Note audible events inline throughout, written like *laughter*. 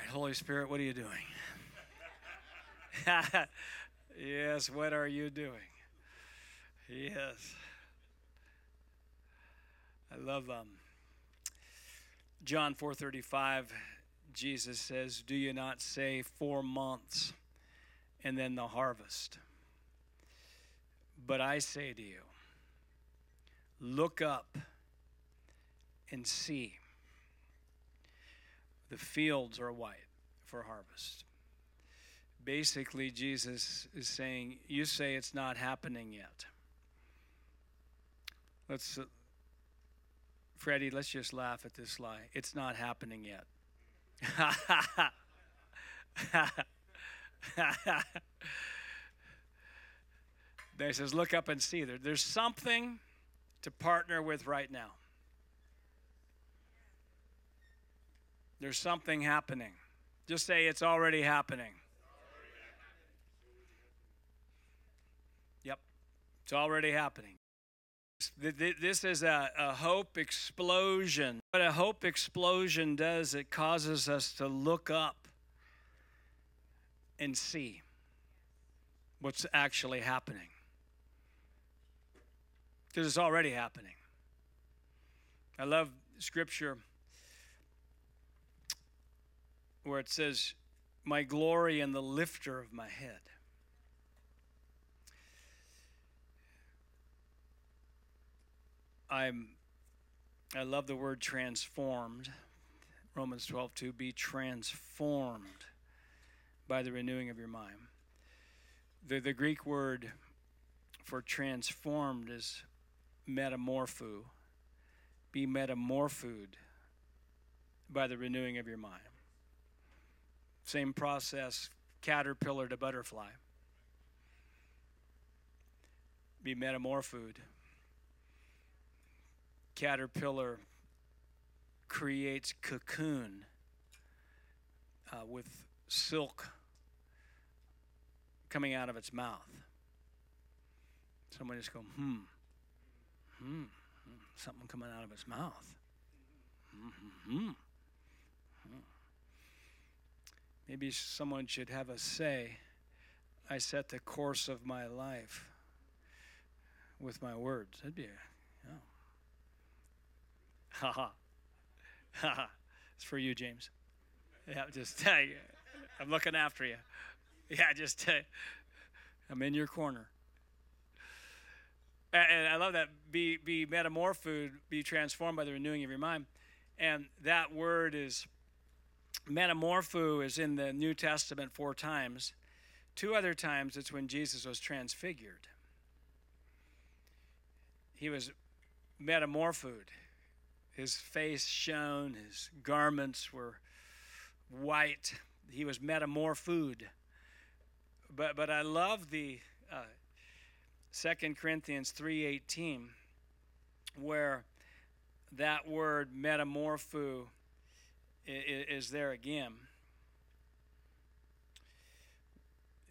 Right, Holy Spirit, what are you doing? *laughs* yes, what are you doing? Yes. I love um, John 4:35. Jesus says, "Do you not say 4 months and then the harvest? But I say to you, look up and see. The fields are white for harvest." Basically, Jesus is saying, You say it's not happening yet. Let's, uh, Freddie, let's just laugh at this lie. It's not happening yet. *laughs* there says, Look up and see. There, there's something to partner with right now. There's something happening. Just say it's already happening. Yep, it's already happening. This is a, a, hope explosion. What a hope explosion does, it causes us to look up and see what's actually happening. Because it's already happening. I love scripture where it says, My glory and the lifter of my head. I'm I love the word transformed. Romans 12, 2, be transformed by the renewing of your mind. The, the Greek word for transformed is metamorpho. Be metamorphosed by the renewing of your mind. Same process, caterpillar to butterfly. Be metamorphosed caterpillar creates cocoon uh, with silk coming out of its mouth. Someone just go, hmm, hmm, hmm, something coming out of its mouth. Hmm, hmm, hmm. Maybe someone should have a say. I set the course of my life with my words. That'd be a, yeah. Ha ha. Ha ha. It's for you, James. Yeah, just, *laughs* uh, I'm looking after you. Yeah, just, I'm in your corner. And I love that. Be, be metamorphosed, be transformed by the renewing of your mind. And that word is, metamorpho is in the New Testament four times. Two other times it's when Jesus was transfigured. He was metamorphosed his face shone, his garments were white. He was metamorphosed. But but I love the uh, 2 Corinthians 3:18 where that word metamorpho is there again.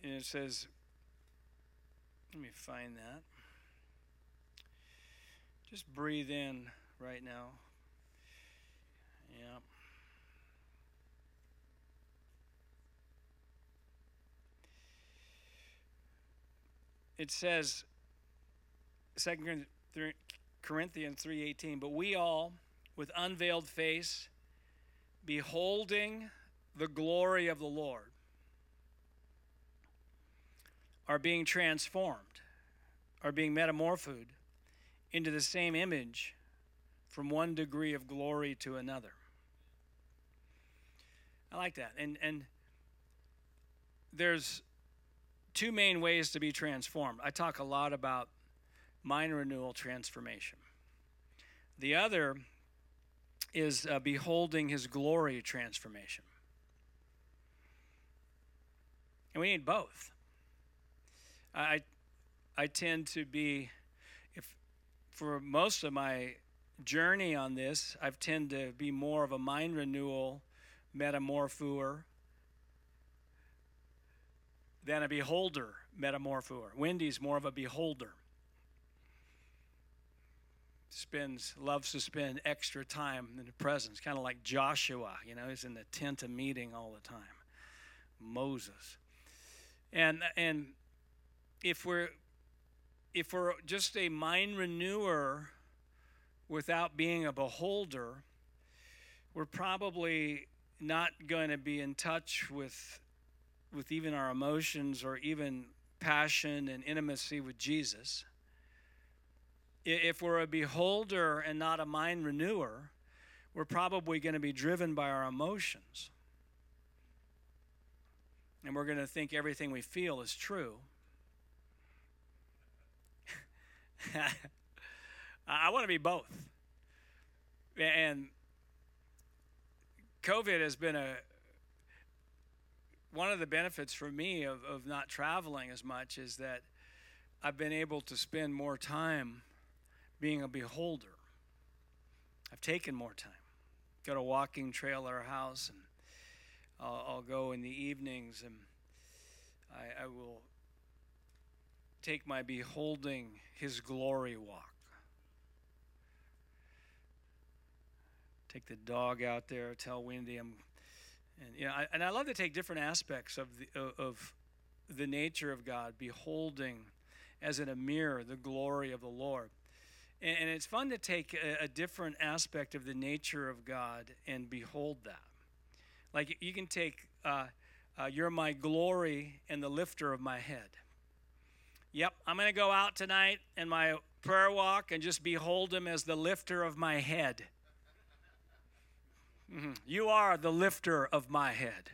And it says, let me find that. Just breathe in right now. Yeah. It says, Second Corinthians 3:18, but we all with unveiled face beholding the glory of the Lord are being transformed, are being metamorphosed into the same image from one degree of glory to another. I like that. And and there's two main ways to be transformed. I talk a lot about mind renewal transformation. The other is uh, beholding his glory transformation. And we need both. I I tend to be if for most of my journey on this, I've tended to be more of a mind renewal metamorphoer than a beholder metamorphoer. Wendy's more of a beholder. Spends loves to spend extra time in the presence, kind of like Joshua. You know, he's in the tent of meeting all the time. Moses, and and if we're if we're just a mind renewer without being a beholder, we're probably not going to be in touch with with even our emotions or even passion and intimacy with Jesus. If we're a beholder and not a mind renewer, we're probably going to be driven by our emotions. And we're going to think everything we feel is true. *laughs* I want to be both. And COVID has been a one of the benefits for me of, of not traveling as much is that I've been able to spend more time being a beholder. I've taken more time. Got a walking trail at our house, and I'll, I'll go in the evenings, and I, I will take my beholding His glory walk. Take the dog out there, tell Wendy I'm and you know, I, and I love to take different aspects of the of the nature of God, beholding as in a mirror the glory of the Lord. And, it's fun to take a, a, different aspect of the nature of God and behold that. Like you can take, uh, uh, "You're my glory and the lifter of my head." Yep, I'm going to go out tonight in my prayer walk and just behold Him as the lifter of my head. Mm-hmm. You are the lifter of my head.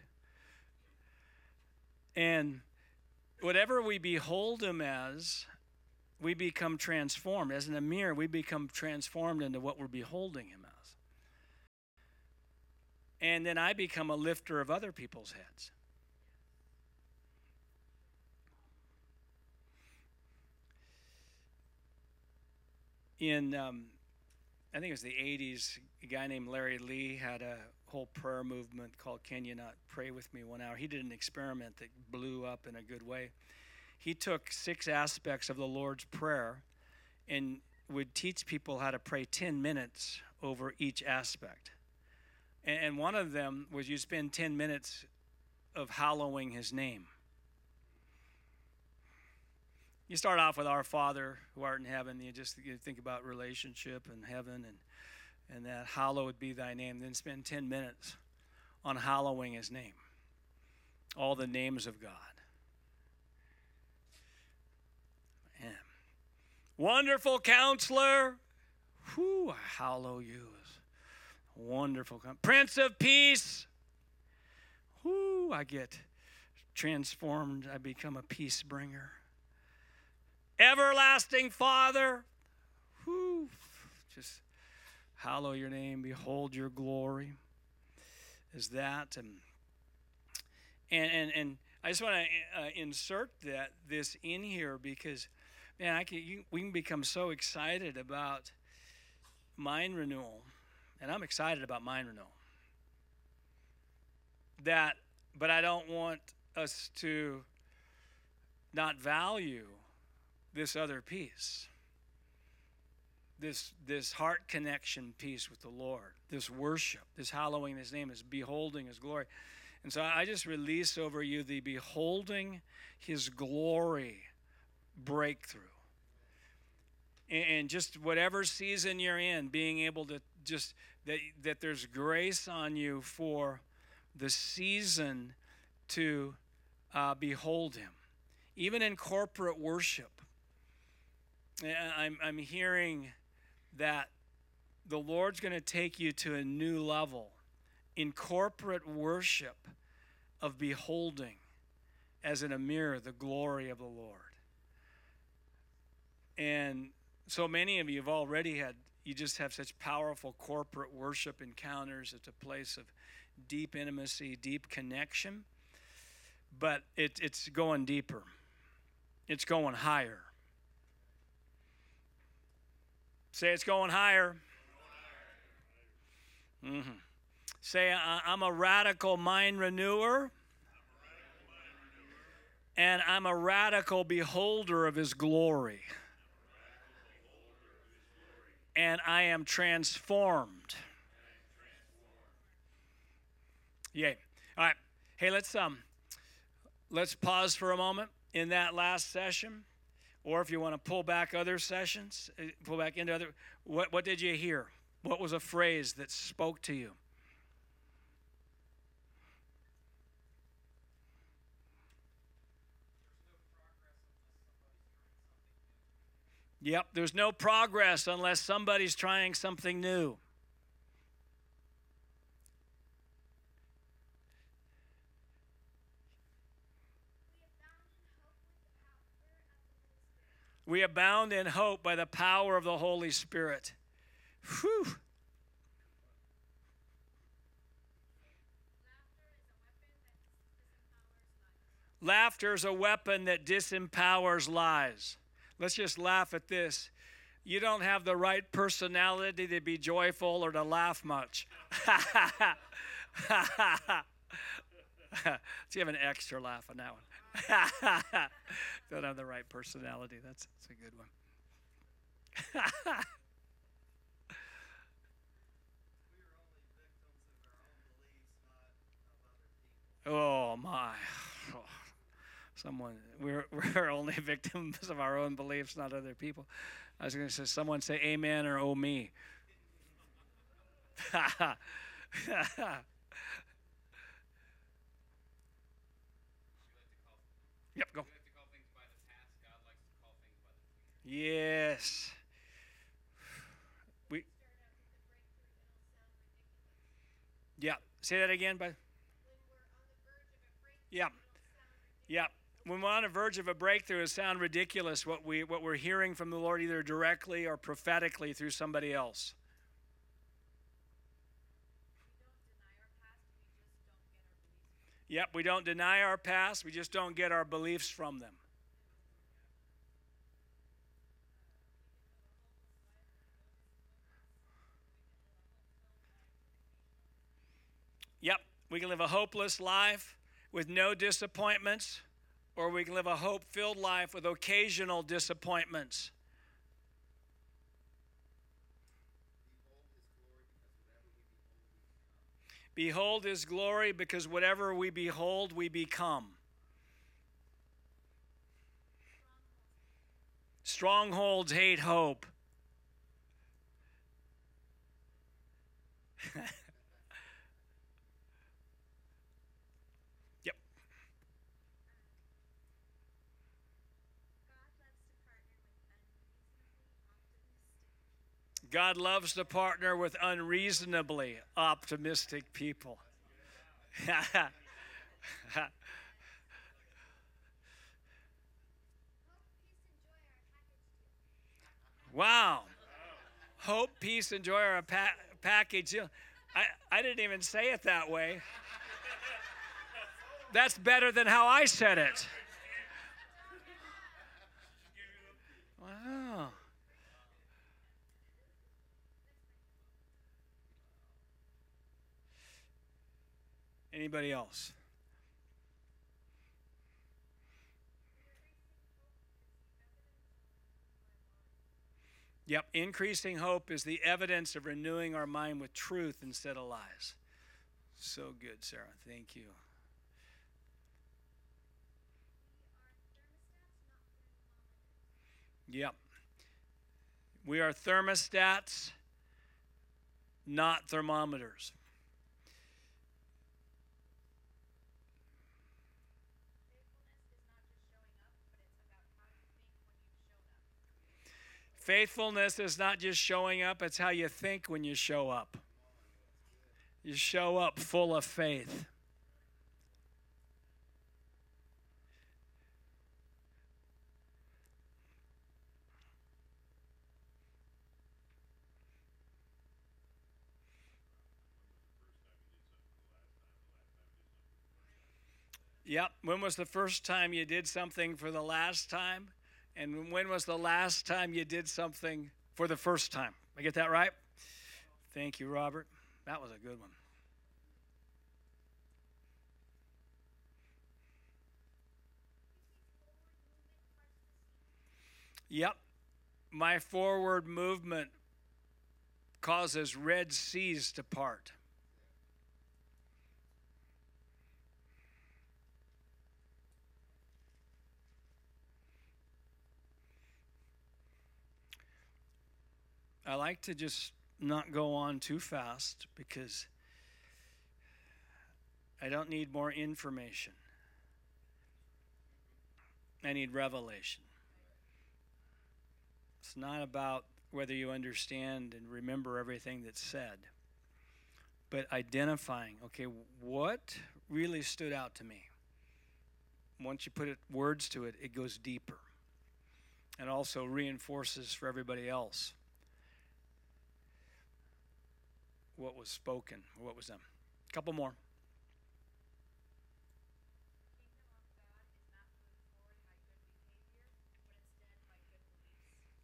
And whatever we behold him as, we become transformed. As in a mirror, we become transformed into what we're beholding him as. And then I become a lifter of other people's heads. In um, I think it was the 80s, a guy named Larry Lea had a whole prayer movement called Can You Not Pray With Me One Hour. He did an experiment that blew up in a good way. He took six aspects of the Lord's Prayer and would teach people how to pray 10 minutes over each aspect. And one of them was you spend 10 minutes of hallowing his name. You start off with Our Father who art in heaven. You just you think about relationship and heaven and and that hallowed be thy name. Then spend 10 minutes on hallowing his name. All the names of God. Wonderful counselor. Whoo, I hallow you. Wonderful. Prince of Peace. Whoo, I get transformed. I become a peace bringer. Everlasting Father. Whew, just hallow your name, behold your glory. Is that and and and, and I just want to uh, insert that this in here because man, I can you, we can become so excited about mind renewal, and I'm excited about mind renewal. That, but I don't want us to not value this other piece. This this heart connection piece with the lord this worship this hallowing his name is beholding his glory. And so i just release over you the beholding his glory breakthrough and just whatever season you're in being able to just that that there's grace on you for the season to uh, behold him even in corporate worship I'm, I'm hearing that the Lord's going to take you to a new level in corporate worship of beholding as in a mirror the glory of the Lord. And so many of you have already had, you just have such powerful corporate worship encounters. It's a place of deep intimacy, deep connection. But it, it's going deeper, it's going higher. Say it's going higher. Mm-hmm. Say, I'm a radical mind renewer. And I'm a radical beholder of his glory. And I am transformed. Yay. All right. Hey, let's um let's pause for a moment in that last session. Or if you want to pull back other sessions, uh, pull back into other what what did you hear? What was a phrase that spoke to you? Yep, there's no progress unless somebody's trying something new. We abound in hope by the power of the Holy Spirit. Whew. Laughter is a weapon that disempowers lies. Let's just laugh at this. You don't have the right personality to be joyful or to laugh much. *laughs* so you have an extra laugh on that one. *laughs* don't have the right personality. That's, that's a good one. *laughs* oh my. Someone, we're, *laughs* we're only victims of our own beliefs, not other people. I was going to say, someone say amen or oh me. *laughs* yep, go. Yes. We. Yeah. Say that again, but. Yeah. Yeah when we're on the verge of a breakthrough, it sounds ridiculous what we what we're hearing from the Lord either directly or prophetically through somebody else. Yep, we don't deny our past, we just don't get our beliefs from them. Yep, we can live a hopeless life with no disappointments or we can live a hope filled life with occasional disappointments. Behold his glory because whatever we behold, we become. Strongholds hate hope. *laughs* God loves to partner with unreasonably optimistic people. *laughs* wow. Hope, peace, and joy are a pa- package. I, I didn't even say it that way. That's better than how I said it. Wow. Anybody else? Yep, increasing hope is the evidence of renewing our mind with truth instead of lies. So good, Sarah. Thank you. Yep. We are thermostats, not thermometers. Faithfulness is not just showing up, it's how you think when you show up. You show up full of faith. Yep. When was the first time you did something for the last time? And when was the last time you did something for the first time? I get that right? Thank you, Robert. That was a good one. Yep. My forward movement causes red seas to part. I like to just not go on too fast because I don't need more information. I need revelation. It's not about whether you understand and remember everything that's said, but identifying, okay, what really stood out to me? Once you put it, words to it, it goes deeper and also reinforces for everybody else what was spoken, what was done. A couple more.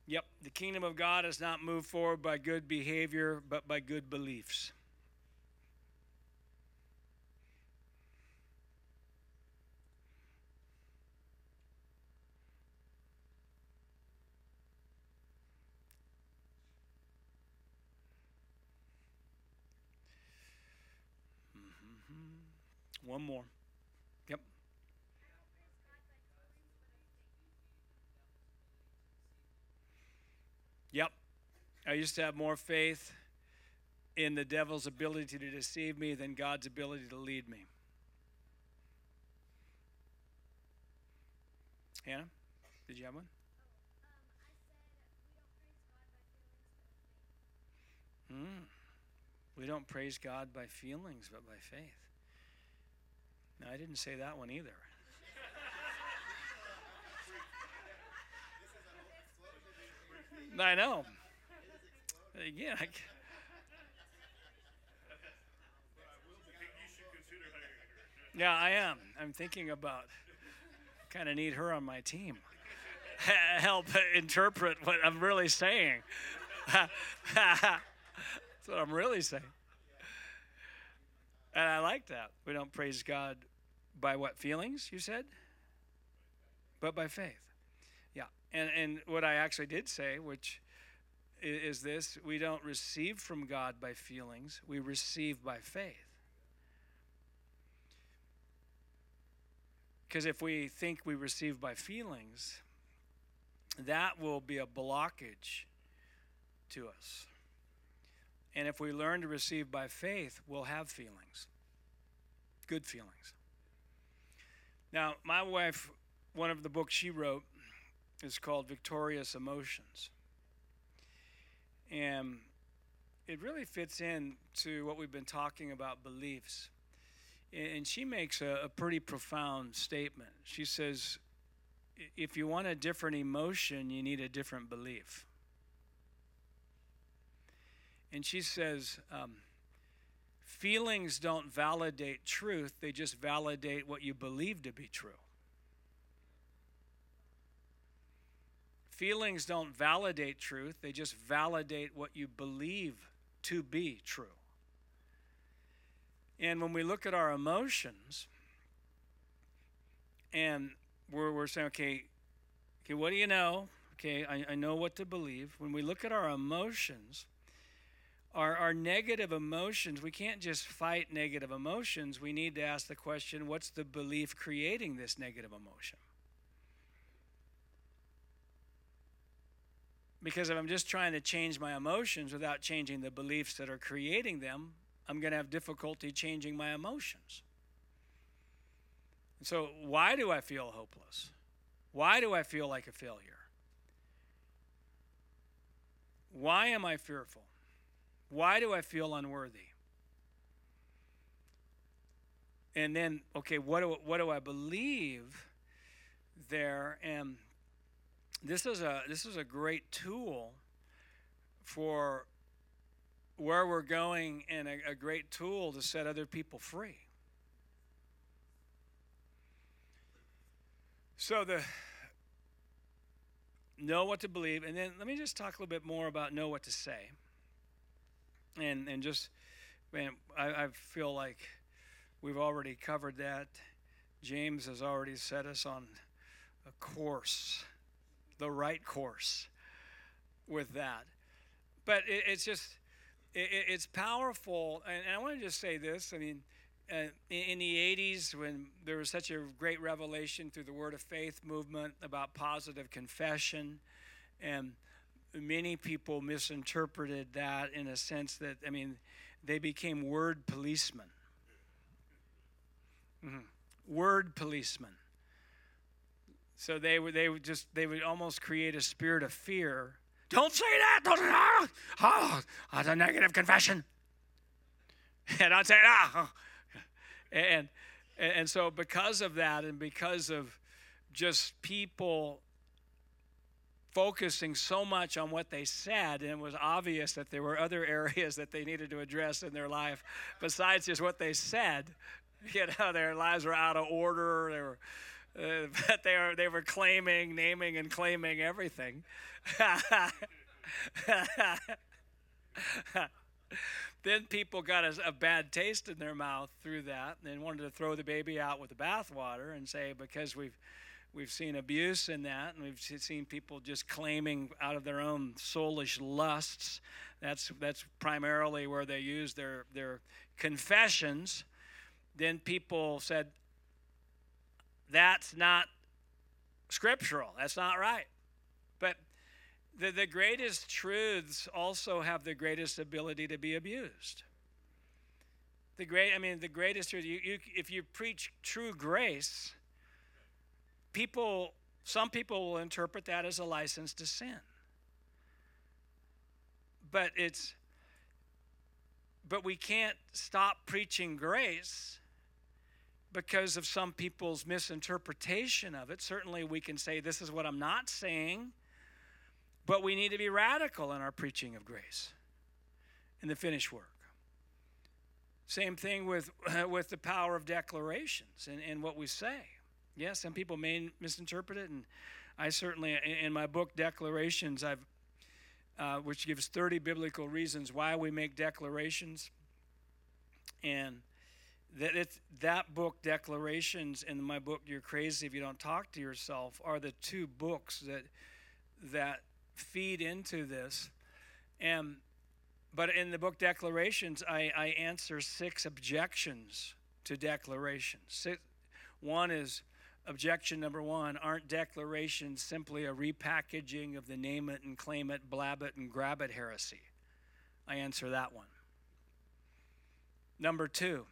Yep, the kingdom of God is not moved forward by good behavior, but by good beliefs. One more. Yep. Yep. I used to have more faith in the devil's ability to deceive me than God's ability to lead me. Hannah, did you have one? Mm. We don't praise God by feelings, but by faith. I didn't say that one either. I know. Yeah, I am. I'm thinking about kind of need her on my team. Help interpret what I'm really saying. *laughs* That's what I'm really saying. And I like that. We don't praise God by what feelings, you said? But by faith. Yeah. And, and what I actually did say, which is this we don't receive from God by feelings, we receive by faith. Because if we think we receive by feelings, that will be a blockage to us. And if we learn to receive by faith, we'll have feelings, good feelings. Now, my wife, one of the books she wrote is called Victorious Emotions. And it really fits in to what we've been talking about beliefs. And she makes a, a pretty profound statement. She says, if you want a different emotion, you need a different belief. And she says, um, feelings don't validate truth, they just validate what you believe to be true. Feelings don't validate truth, they just validate what you believe to be true. And when we look at our emotions, and we're, we're saying, okay, okay, what do you know? Okay, I, I know what to believe. When we look at our emotions, our, our negative emotions, we can't just fight negative emotions. We need to ask the question what's the belief creating this negative emotion? Because if I'm just trying to change my emotions without changing the beliefs that are creating them, I'm going to have difficulty changing my emotions. And so, why do I feel hopeless? Why do I feel like a failure? Why am I fearful? Why do I feel unworthy? And then, okay, what do, what do I believe there? And this is a this is a great tool for where we're going and a, a great tool to set other people free. So the know what to believe, and then let me just talk a little bit more about know what to say and and just man, I, I feel like we've already covered that. James has already set us on a course, the right course with that. But it, it's just it, it's powerful. And, and I want to just say this. I mean, uh, in, in the 80s, when there was such a great revelation through the Word of Faith movement about positive confession, and many people misinterpreted that in a sense that, I mean, they became word policemen. Mm-hmm. Word policemen. So they would they would just they would almost create a spirit of fear. Don't say that. Don't that. Oh, that's a negative confession. *laughs* And I'd say ah, and and so because of that, and because of just people focusing so much on what they said, and it was obvious that there were other *laughs* areas that they needed to address in their life besides just what they said. *laughs* You know, their lives were out of order. They were uh, *laughs* but they were they were claiming, naming, and claiming everything. then people got a, a, bad taste in their mouth through that, and wanted to throw the baby out with the bathwater and say because we've we've seen abuse in that, and we've seen people just claiming out of their own soulish lusts. That's that's primarily where they use their their confessions. Then people said, that's not scriptural. That's not right. But the, the greatest truths also have the greatest ability to be abused. The great, I mean, the greatest truth, you, you, if you preach true grace, people, some people will interpret that as a license to sin. But it's, but we can't stop preaching grace because of some people's misinterpretation of it. Certainly, we can say, This is what I'm not saying, but we need to be radical in our preaching of grace in the finished work. Same thing with, *laughs* with the power of declarations and, and what we say. Yeah, some people may misinterpret it, and I certainly, in my book, Declarations, I've, uh, which gives 30 biblical reasons why we make declarations. And that it's, that book declarations and my book you're crazy if you don't talk to yourself are the two books that that feed into this and but in the book declarations i, I answer six objections to declarations six, one is objection number one aren't declarations simply a repackaging of the name it and claim it blab it and grab it heresy i answer that one number two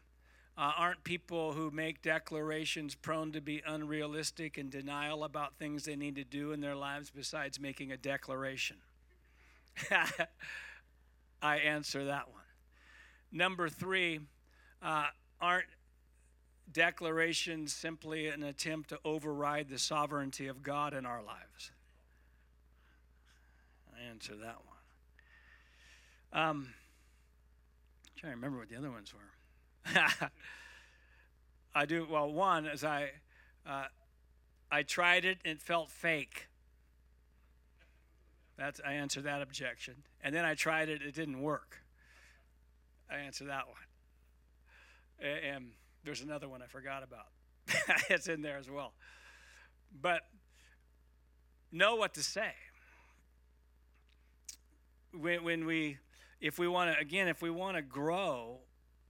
uh, aren't people who make declarations prone to be unrealistic and denial about things they need to do in their lives besides making a declaration? *laughs* I answer that one. Number three, uh, aren't declarations simply an attempt to override the sovereignty of God in our lives? I answer that one. Um, I'm trying to remember what the other ones were. *laughs* I do well. One is I, uh, I tried it and it felt fake. That's I answer that objection, and then I tried it; it didn't work. I answer that one, and there's another one I forgot about. *laughs* it's in there as well, but know what to say when when we if we want to again if we want to grow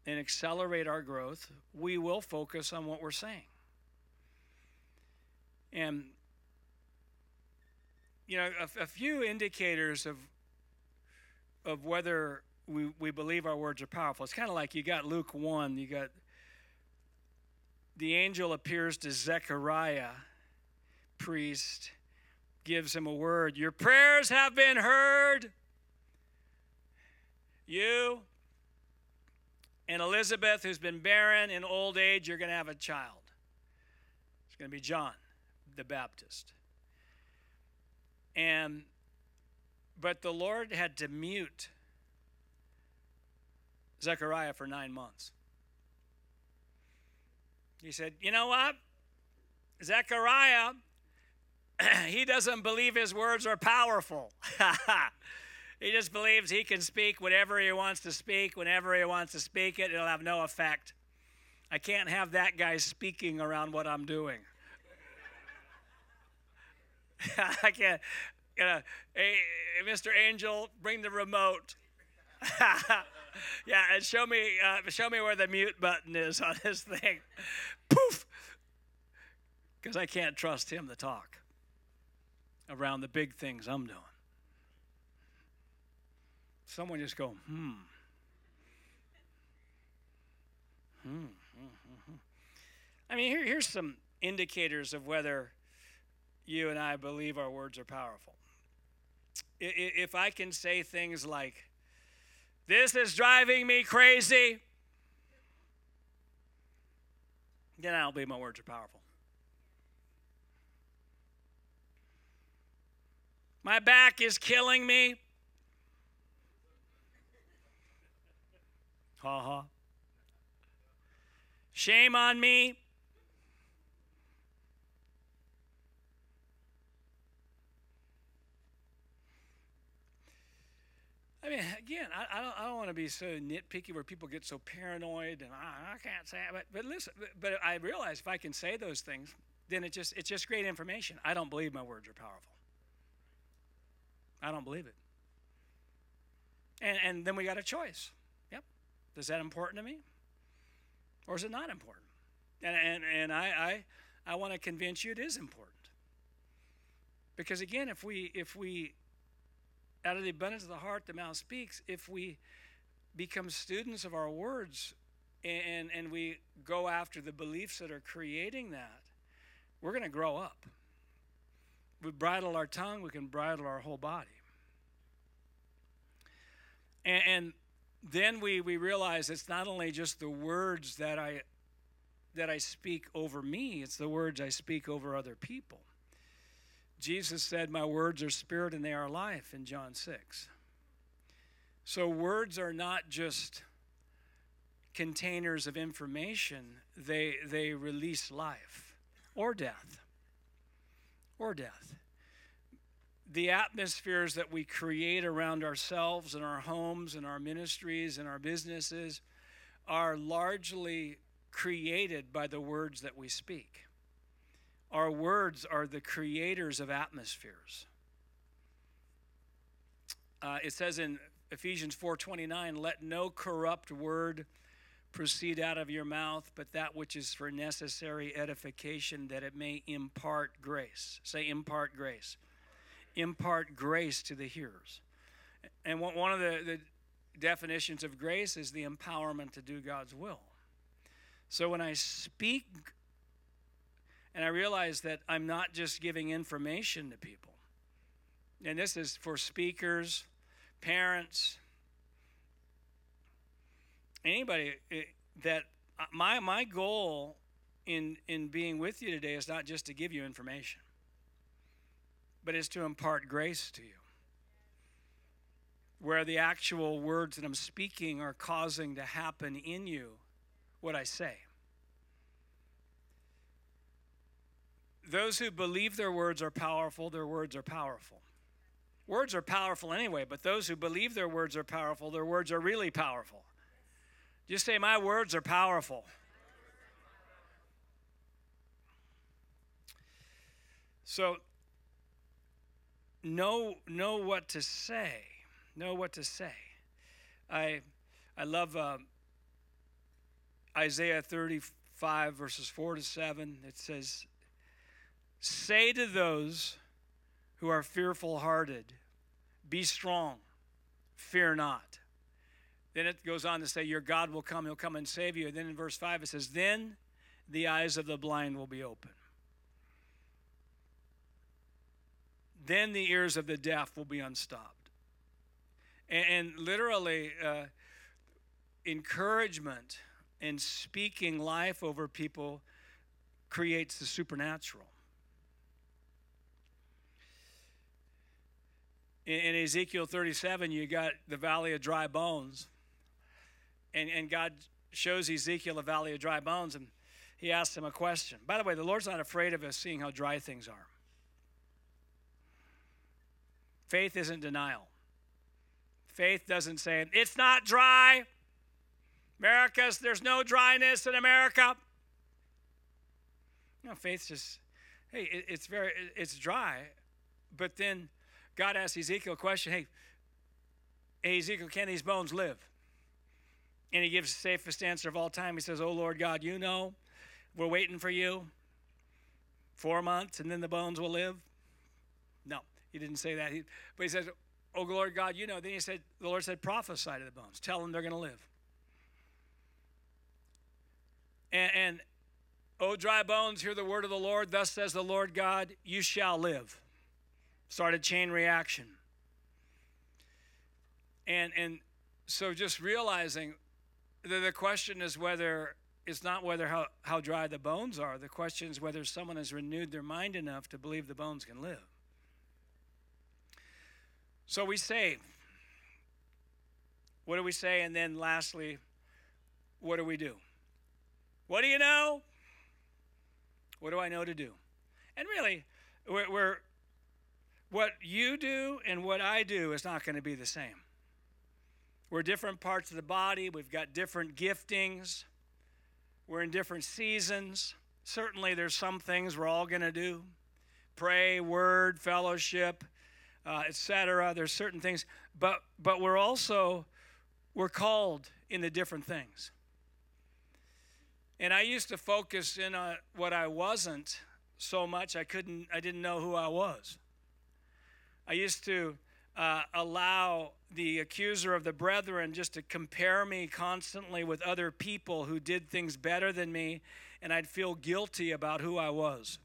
and accelerate our growth, we will focus on what we're saying. And, you know, a, a few indicators of, of whether we, we believe our words are powerful. It's kind of like you got Luke 1, you got the angel appears to Zechariah, priest, gives him a word. Your prayers have been heard. You and Elizabeth, who's been barren in old age, you're going to have a child. It's going to be John the Baptist. And but the Lord had to mute Zechariah for nine months. He said, You know what? Zechariah, *clears throat* he doesn't believe his words are powerful. *laughs* He just believes he can speak whatever he wants to speak, whenever he wants to speak it, it'll have no effect. I can't have that guy speaking around what I'm doing. *laughs* I can't, you know, hey, Mr. Angel, bring the remote. *laughs* *laughs* yeah, and show me uh, show me where the mute button is on this thing. Poof. Because I can't trust him to talk around the big things I'm doing. Someone just go, hmm. Hmm. hmm, hmm, hmm. I mean, here, here's some indicators of whether you and I believe our words are powerful. If I can say things like, this is driving me crazy, then I'll believe my words are powerful. My back is killing me. Ha ha. Shame on me. I mean, again, I, I don't, I don't want to be so nitpicky where people get so paranoid and I, I can't say it. But, but listen, but, but I realize if I can say those things, then it just, it's just great information. I don't believe my words are powerful. I don't believe it. And, and then we got a choice. Yep. Is that important to me? Or is it not important? And, and, and I, I, I want to convince you it is important. Because again, if we, if we out of the abundance of the heart, the mouth speaks. If we become students of our words and, and we go after the beliefs that are creating that, we're going to grow up. We bridle our tongue, we can bridle our whole body. And, and then we, we realize it's not only just the words that I that I speak over me, it's the words I speak over other people. Jesus said, My words are spirit and they are life in John 6. So, words are not just containers of information, they, they release life or death. Or death. The atmospheres that we create around ourselves and our homes and our ministries and our businesses are largely created by the words that we speak. Our words are the creators of atmospheres. Uh, it says in Ephesians 4:29, "Let no corrupt word proceed out of your mouth, but that which is for necessary edification, that it may impart grace." Say, impart grace. Impart grace to the hearers. And one of the, the definitions of grace is the empowerment to do God's will. So when I speak and I realize that I'm not just giving information to people. And this is for speakers, parents, anybody eh, that uh, my my goal in in being with you today is not just to give you information, but is to impart grace to you. Where the actual words that I'm speaking are causing to happen in you what I say. Those who believe their words are powerful, their words are powerful. Words are powerful anyway, but those who believe their words are powerful, their words are really powerful. Just say, My words are powerful. So, know, know what to say. Know what to say. I, I love uh, Isaiah 35, verses 4 to 7. It says, Say to those who are fearful hearted, Be strong, fear not. Then it goes on to say, Your God will come, He'll come and save you. And then in verse 5 it says, Then the eyes of the blind will be open. Then the ears of the deaf will be unstopped. And, and literally, uh, encouragement and speaking life over people creates the supernatural. In, in Ezekiel 37, you got the valley of dry bones. And, and God shows Ezekiel a valley of dry bones, and he asks him a question. By the way, the Lord's not afraid of us seeing how dry things are. Faith isn't denial. Faith doesn't say, it's not dry. America's, there's no dryness in America. No, faith just, hey, it, it's very, it's dry, but then God asked Ezekiel a question hey, Hey, Ezekiel, can these bones live? And he gives the safest answer of all time. He says, Oh, Lord God, you know, we're waiting for you. Four months, and then the bones will live. No, he didn't say that. He, but he says, Oh, Lord God, you know. Then he said, The Lord said, prophesy to the bones. Tell them they're going to live. And, and, O dry bones, hear the word of the Lord. Thus says the Lord God, you shall live. Started chain reaction. And, and so just realizing that the question is whether it's not whether how, how dry the bones are. The question is whether someone has renewed their mind enough to believe the bones can live. So we say, what do we say? And then lastly, what do we do? What do you know? What do I know to do? And really, we're, we're what you do and what I do is not going to be the same. We're different parts of the body, we've got different giftings, we're in different seasons. Certainly, there's some things we're all going to do pray, word, fellowship, uh, etc. There's certain things, but but we're also we're called in the different things. And I used to focus in on what I wasn't so much I couldn't I didn't know who I was. I used to uh, allow the accuser of the brethren just to compare me constantly with other people who did things better than me, and I'd feel guilty about who I was.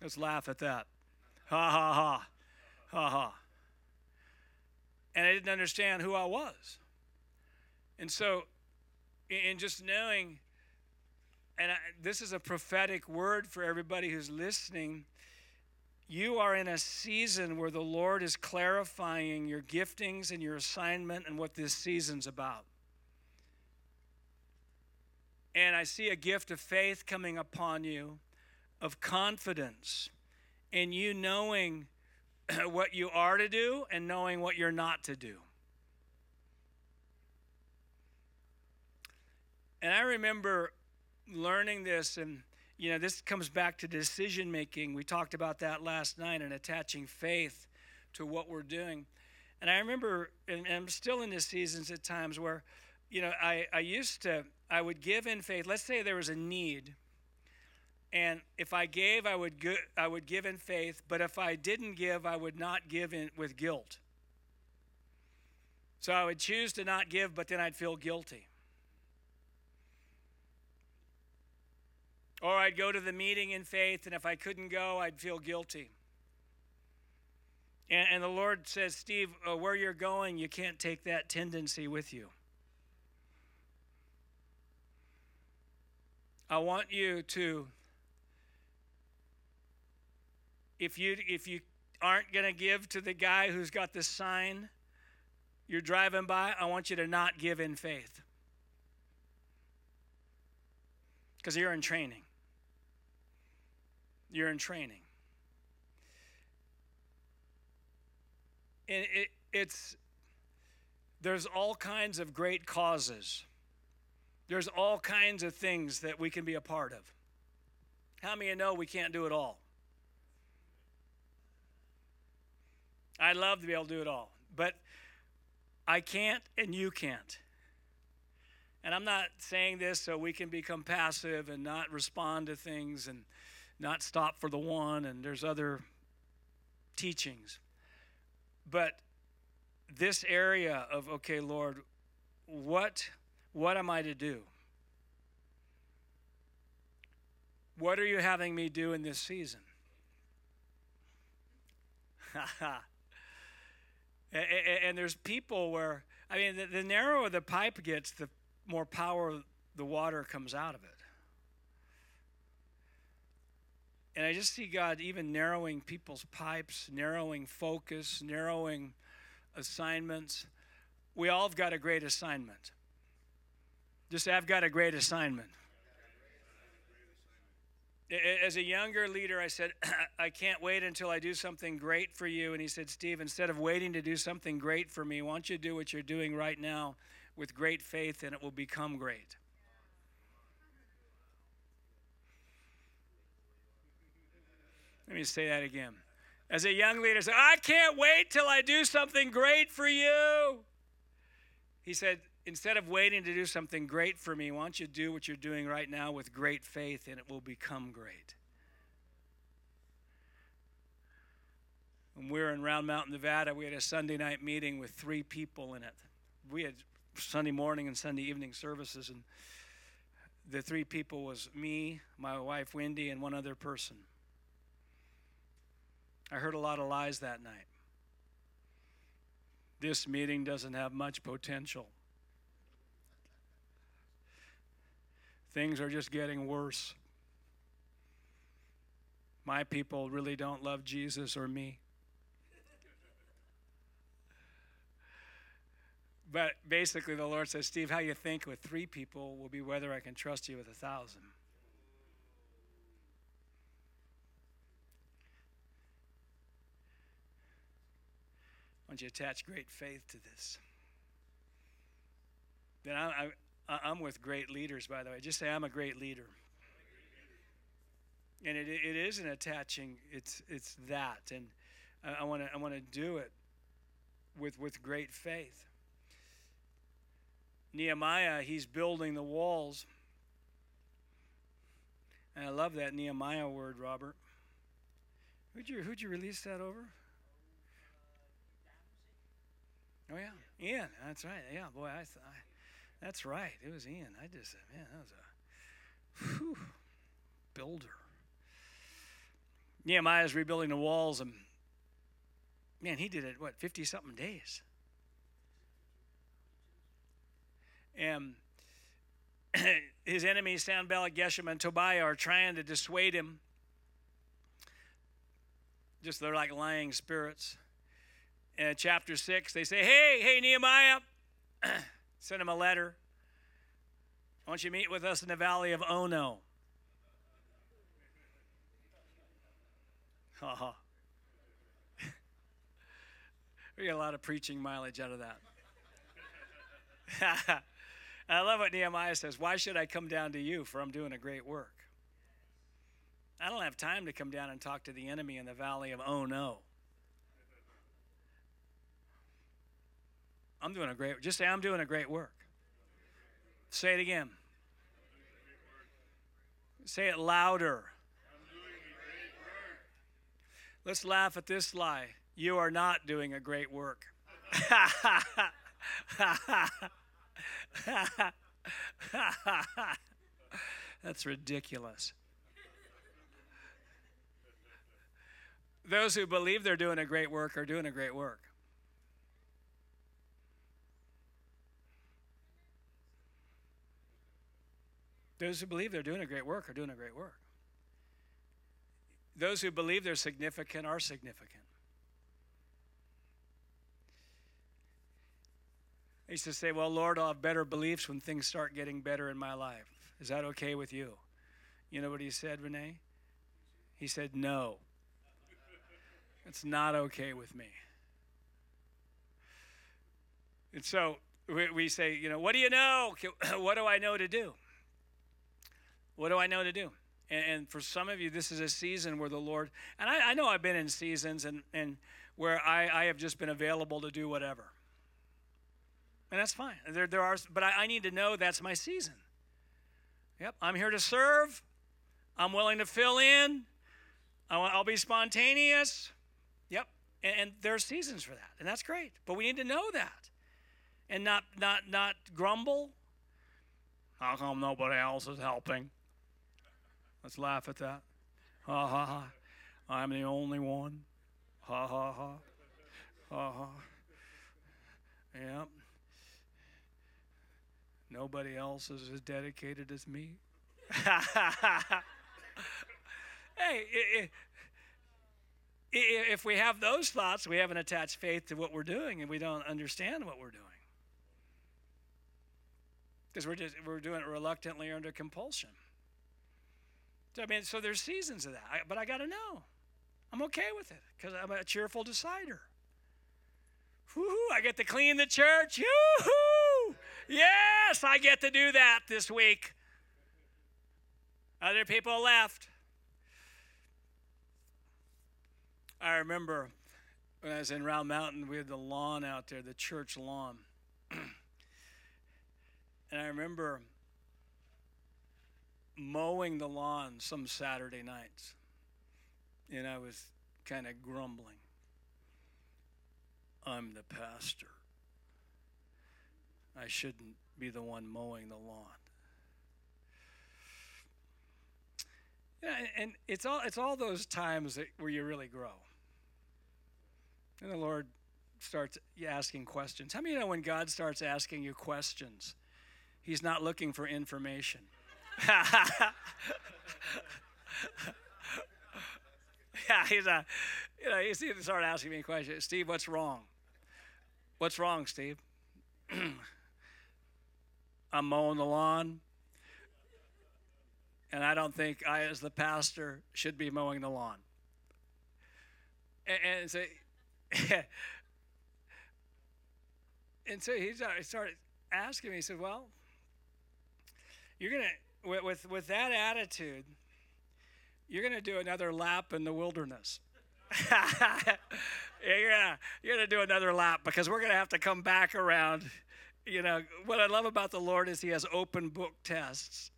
Let's laugh at that. Ha ha ha. Ha ha. And I didn't understand who I was. And so, in just knowing, and I, this is a prophetic word for everybody who's listening, you are in a season where the Lord is clarifying your giftings and your assignment and what this season's about. And I see a gift of faith coming upon you, of confidence in you knowing *clears throat* what you are to do and knowing what you're not to do. And I remember learning this, and you know, this comes back to decision making. We talked about that last night and attaching faith to what we're doing. And I remember, and I'm still in the seasons at times where, you know, I, I used to, I would give in faith. Let's say there was a need and if I gave, I would, go, I would give in faith, but if I didn't give, I would not give in with guilt. So I would choose to not give, but then I'd feel guilty. Or I'd go to the meeting in faith, and if I couldn't go, I'd feel guilty. And, and the Lord says, Steve, uh, where you're going, you can't take that tendency with you. I want you to if you if you aren't going to give to the guy who's got the sign you're driving by, I want you to not give in faith. Because you're in training. You're in training. And it, it's there's all kinds of great causes. There's all kinds of things that we can be a part of. How many of you know we can't do it all? I'd love to be able to do it all, but I can't and you can't. And I'm not saying this so we can become passive and not respond to things and not stop for the one, and there's other teachings. But this area of, okay, Lord, what, what am I to do? What are you having me do in this season? *laughs* And, and there's people where, I mean, the, the narrower the pipe gets, the more power the water comes out of it. And I just see God even narrowing people's pipes, narrowing focus, narrowing assignments. We all have got a great assignment. Just say, I've got a great assignment as a younger leader, I said, *clears throat* I can't wait until I do something great for you. And he said, Steve, instead of waiting to do something great for me, why don't you do what you're doing right now with great faith and it will become great? Let me say that again. As a young leader, said, I can't wait till I do something great for you. He said, instead of waiting to do something great for me, why don't you do what you're doing right now with great faith and it will become great? When we were in Round Mountain, Nevada, we had a Sunday night meeting with three people in it. We had Sunday morning and Sunday evening services, and the three people was me, my wife Wendy, and one other person. I heard a lot of lies that night. This meeting doesn't have much potential. Things are just getting worse. My people really don't love Jesus or me. But basically, the Lord says, Steve, how you think with three people will be whether I can trust you with a thousand. Don't you attach great faith to this? Then I, I, I'm with great leaders, by the way. Just say, I'm a great leader. And it, it isn't attaching, it's, it's that. And I want to I want to do it with, with great faith. Nehemiah, he's building the walls. And I love that Nehemiah word, Robert. Who'd you, who'd you release that over? Oh, yeah. Ian, that's right. Yeah, boy, I, I that's right. It was Ian. I just said, man, that was a whew, builder. Nehemiah's rebuilding the walls, and man, he did it, what, 50 something days. And *clears throat* his enemies, Sanballat, Geshem, and Tobiah, are trying to dissuade him. Just they're like lying spirits. And chapter 6, they say, Hey, hey, Nehemiah, *clears throat* send him a letter. Why don't you meet with us in the valley of Ono? Ha. *laughs* Uh-huh. *laughs* we get a lot of preaching mileage out of that. *laughs* I love what Nehemiah says. Why should I come down to you? For I'm doing a great work. I don't have time to come down and talk to the enemy in the valley of oh no. I'm doing a great just say I'm doing a great work. Say it again. Say it louder. Let's laugh at this lie. You are not doing a great work. *laughs* That's ridiculous. Those who believe they're doing a great work are doing a great work. Those who believe they're doing a great work are doing a great work. Those who believe they're significant are significant. I used to say, Well, Lord, I'll have better beliefs when things start getting better in my life. Is that okay with you? You know what he said, Renee? He said, No. It's not okay with me. And so we, we say, you know, what do you know? *laughs* what do I know to do? What do I know to do? And, and, for some of you, this is a season where the Lord, and I, I know I've been in seasons and, and where I, I have just been available to do whatever. And that's fine. There, there are, but I, I need to know that's my season. Yep, I'm here to serve. I'm willing to fill in. I'll, I'll be spontaneous. Yep, and, and there are seasons for that, and that's great. But we need to know that, and not not not grumble. How come nobody else is helping? Let's laugh at that. Ha ha ha. I'm the only one. Ha ha ha. Ha ha. Yep. Nobody else is as dedicated as me. *laughs* hey, if we have those thoughts, we haven't attached faith to what we're doing and we don't understand what we're doing. Because we're just we're doing it reluctantly or under compulsion. I mean, so there's seasons of that. I, but I got to know. I'm okay with it because I'm a cheerful decider. Woo-hoo, I get to clean the church. Yoo-hoo! Yes, I get to do that this week. Other people left. I remember when I was in Round Mountain, we had the lawn out there, the church lawn. *clears throat* and I remember mowing the lawn some Saturday nights. And I was kind of grumbling. I'm the pastor. I shouldn't be the one mowing the lawn. Yeah, and it's all it's all those times that, where you really grow. And the Lord starts asking questions. How many you know when God starts asking you questions, He's not looking for information? *laughs* yeah, he's a, you know, he's started asking me questions. Steve, what's wrong? What's wrong, Steve? *clears throat* I'm mowing the lawn, and I don't think I, as the pastor, should be mowing the lawn. And, and so, *laughs* and so he started asking me. He said, "Well, you're gonna with with, with that attitude, you're gonna do another lap in the wilderness." *laughs* you're gonna, you're gonna do another lap because we're gonna have to come back around. You know what I love about the Lord is He has open book tests.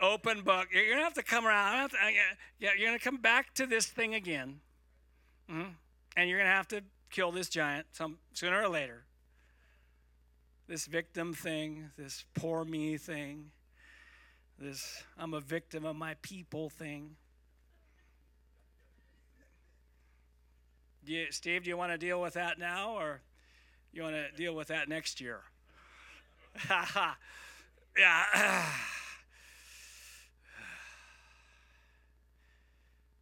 Open book. You're gonna have to come around. To, yeah, you're gonna come back to this thing again, mm-hmm. and you're gonna have to kill this giant some sooner or later. This victim thing, this poor me thing, this I'm a victim of my people thing. Do you, Steve, do you want to deal with that now or you want to deal with that next year? *laughs* yeah. *sighs*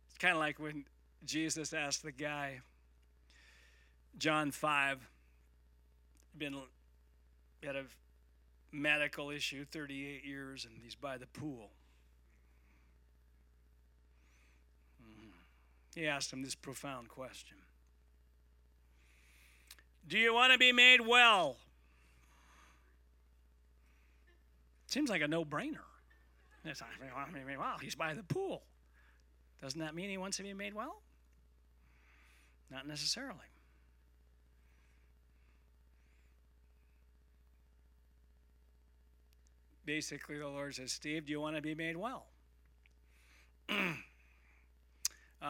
it's kind of like when Jesus asked the guy, John 5, been had a medical issue, 38 years, and he's by the pool. Mm-hmm. He asked him this profound question do you want to be made well? Seems like a no brainer. Wow, he's by the pool. Doesn't that mean he wants to be made well? Not necessarily. Basically, the Lord says, Steve, do you want to be made well? *clears throat* uh,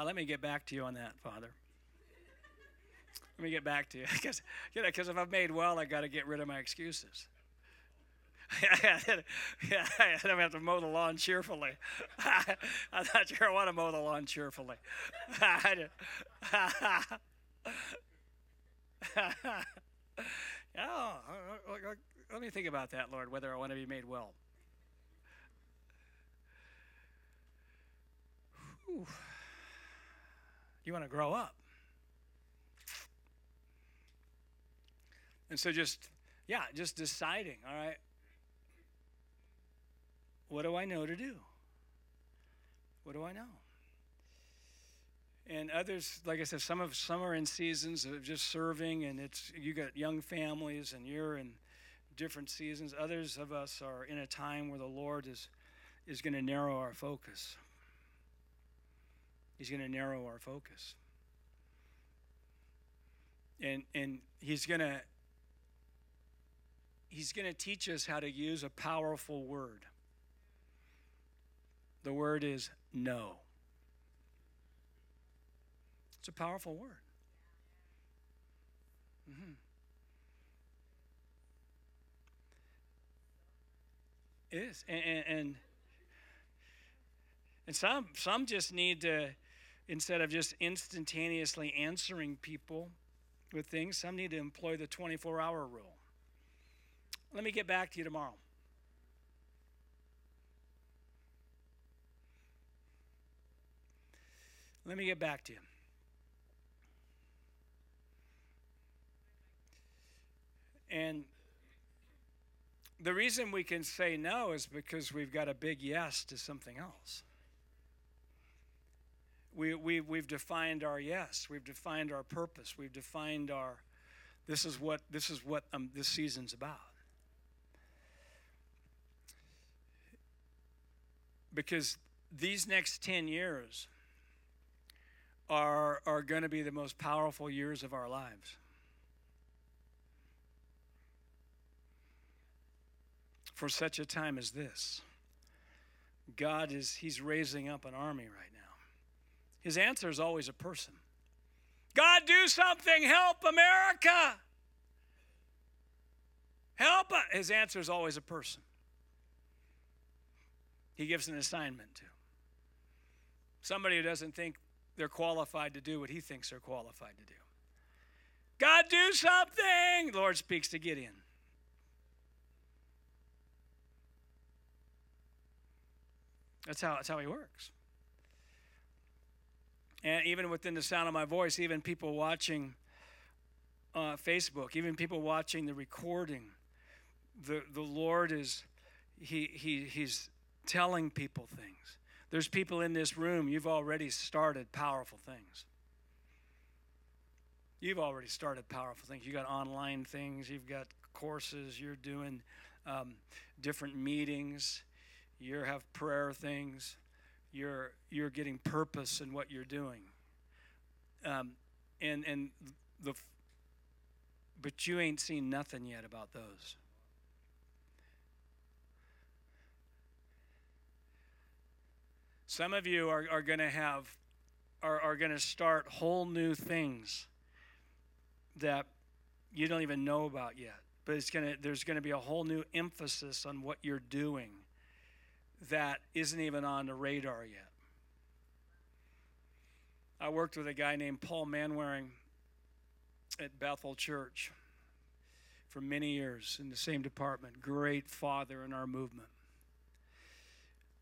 let me get back to you on that, Father. Let me get back to you. *laughs* Because you know, cause if I'm made well, I got to get rid of my excuses. yeah, *laughs* I don't have to mow the lawn cheerfully. *laughs* I'm not sure I want to mow the lawn cheerfully. oh, let me think about that, Lord, whether I want to be made well. Whew. You want to grow up. And so just, yeah, just deciding, all right, what do I know to do? What do I know? And others, like I said, some of some are in seasons of just serving, and it's you got young families, and you're in different seasons. Others of us are in a time where the Lord is is going to narrow our focus. He's going to narrow our focus. And and he's going to he's going to teach us how to use a powerful word. The word is no. It's a powerful word. Mm-hmm. Is, and, and and some some just need to, instead of just instantaneously answering people with things, some need to employ the 24-hour rule. Let me get back to you tomorrow. Let me get back to you. And the reason we can say no is because we've got a big yes to something else. We, we, we've defined our yes. We've defined our purpose. We've defined our, this is what, this, is what um, this season's about. because these next 10 years are, are going to be the most powerful years of our lives. For such a time as this, God is He's raising up an army right now. His answer is always a person. God, do something, help America. Help. His answer is always a person. He gives an assignment to somebody who doesn't think they're qualified to do what he thinks they're qualified to do. God, do something. The Lord speaks to Gideon. That's how, that's how he works. And even within the sound of my voice, even people watching uh, Facebook, even people watching the recording, the, the Lord is, he, he, he's telling people things. There's people in this room, you've already started powerful things. You've already started powerful things. You got online things, you've got courses, you're doing um, different meetings, you have prayer things, you're you're getting purpose in what you're doing. Um, and and the but you ain't seen nothing yet about those. Some of you are, are going to have, are, are going to start whole new things that you don't even know about yet. But it's gonna, there's going to be a whole new emphasis on what you're doing that isn't even on the radar yet. I worked with a guy named Paul Manwaring at Bethel Church for many years in the same department. Great father in our movement.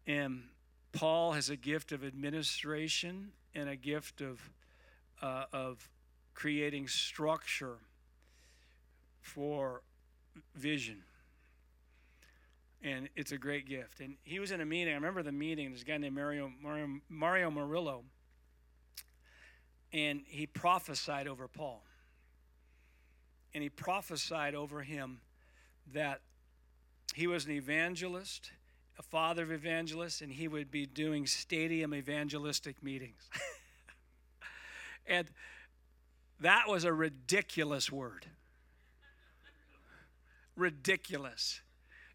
And Paul has a gift of administration and a gift of, uh, of creating structure for vision. And it's a great gift. And he was in a meeting. I remember the meeting. There's a guy named Mario, Mario, Mario Murillo. And he prophesied over Paul. And he prophesied over him that he was an evangelist a father of evangelists, and he would be doing stadium evangelistic meetings. *laughs* and that was a ridiculous word. ridiculous.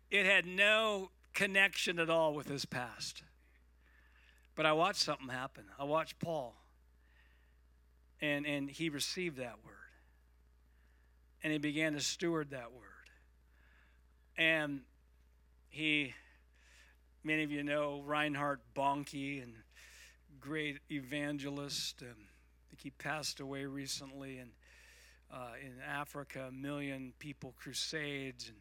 It had no connection at all with his past. But I watched something happen. I watched Paul, and, and he received that word. And he began to steward that word. And he Many of you know Reinhard Bonnke and great evangelist. Um, I think he passed away recently in, uh, in Africa, a million people crusades. And,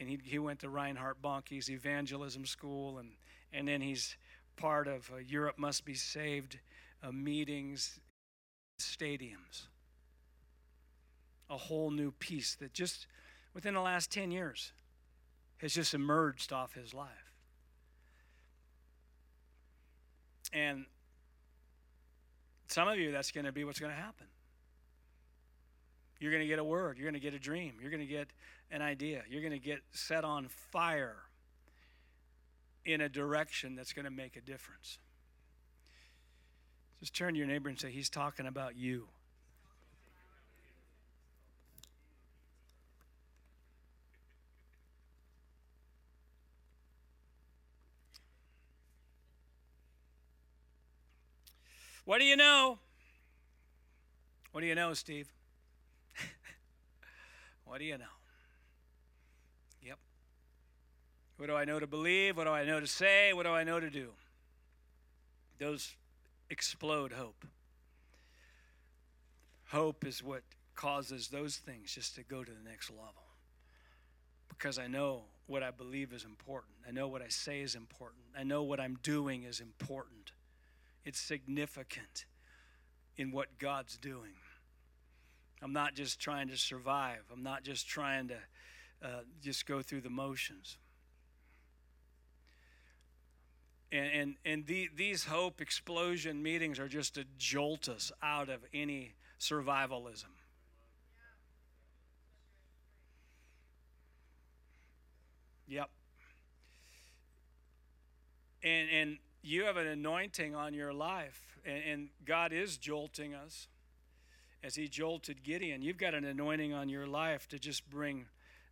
and he, he went to Reinhard Bonnke's evangelism school. And, and then he's part of uh, Europe Must Be Saved uh, meetings, stadiums. A whole new piece that just within the last 10 years has just emerged off his life. And some of you, that's going to be what's going to happen. You're going to get a word. You're going to get a dream. You're going to get an idea. You're going to get set on fire in a direction that's going to make a difference. Just turn to your neighbor and say, He's talking about you. What do you know? What do you know, Steve? *laughs* what do you know? Yep. What do I know to believe? What do I know to say? What do I know to do? Those explode hope. Hope is what causes those things just to go to the next level. Because I know what I believe is important. I know what I say is important. I know what I'm doing is important. It's significant in what God's doing. I'm not just trying to survive. I'm not just trying to uh, just go through the motions. And, and, and the, these hope explosion meetings are just to jolt us out of any survivalism. Yep. And, and you have an anointing on your life, and, and God is jolting us as He jolted Gideon. You've got an anointing on your life to just bring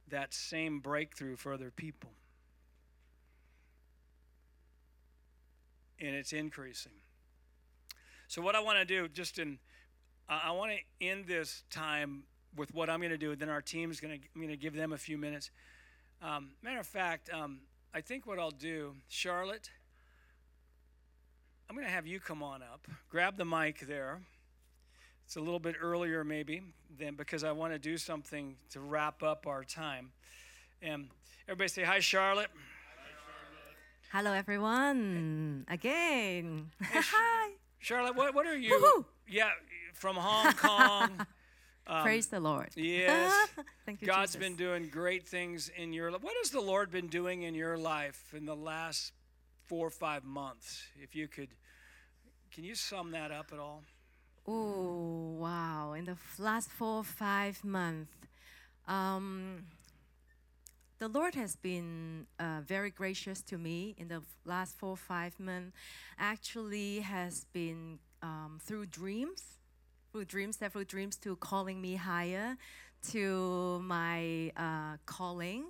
that same breakthrough for other people. And it's increasing. So, what I want to do, just in, I want to end this time with what I'm going to do. Then our team's going to, I'm going to give them a few minutes. Um, matter of fact, um, I think what I'll do, Charlotte, I'm going to have you come on up. Grab the mic there. It's a little bit earlier, maybe, than because I want to do something to wrap up our time. And everybody say hi, Charlotte. Hello, everyone. Again. hi. Charlotte, what, what are you? Woohoo! Yeah, from Hong *laughs* Kong. Um, Praise the Lord. Yes. *laughs* Thank you, God's Jesus. been doing great things in your life. What has the Lord been doing in your life in the last four or five months? If you could, can you sum that up at all? Oh, wow. In the last four or five months, um, the Lord has been uh, very gracious to me in the last four or five months. Actually, has been um, through dreams, through dreams, several dreams, to calling me higher to my uh, calling.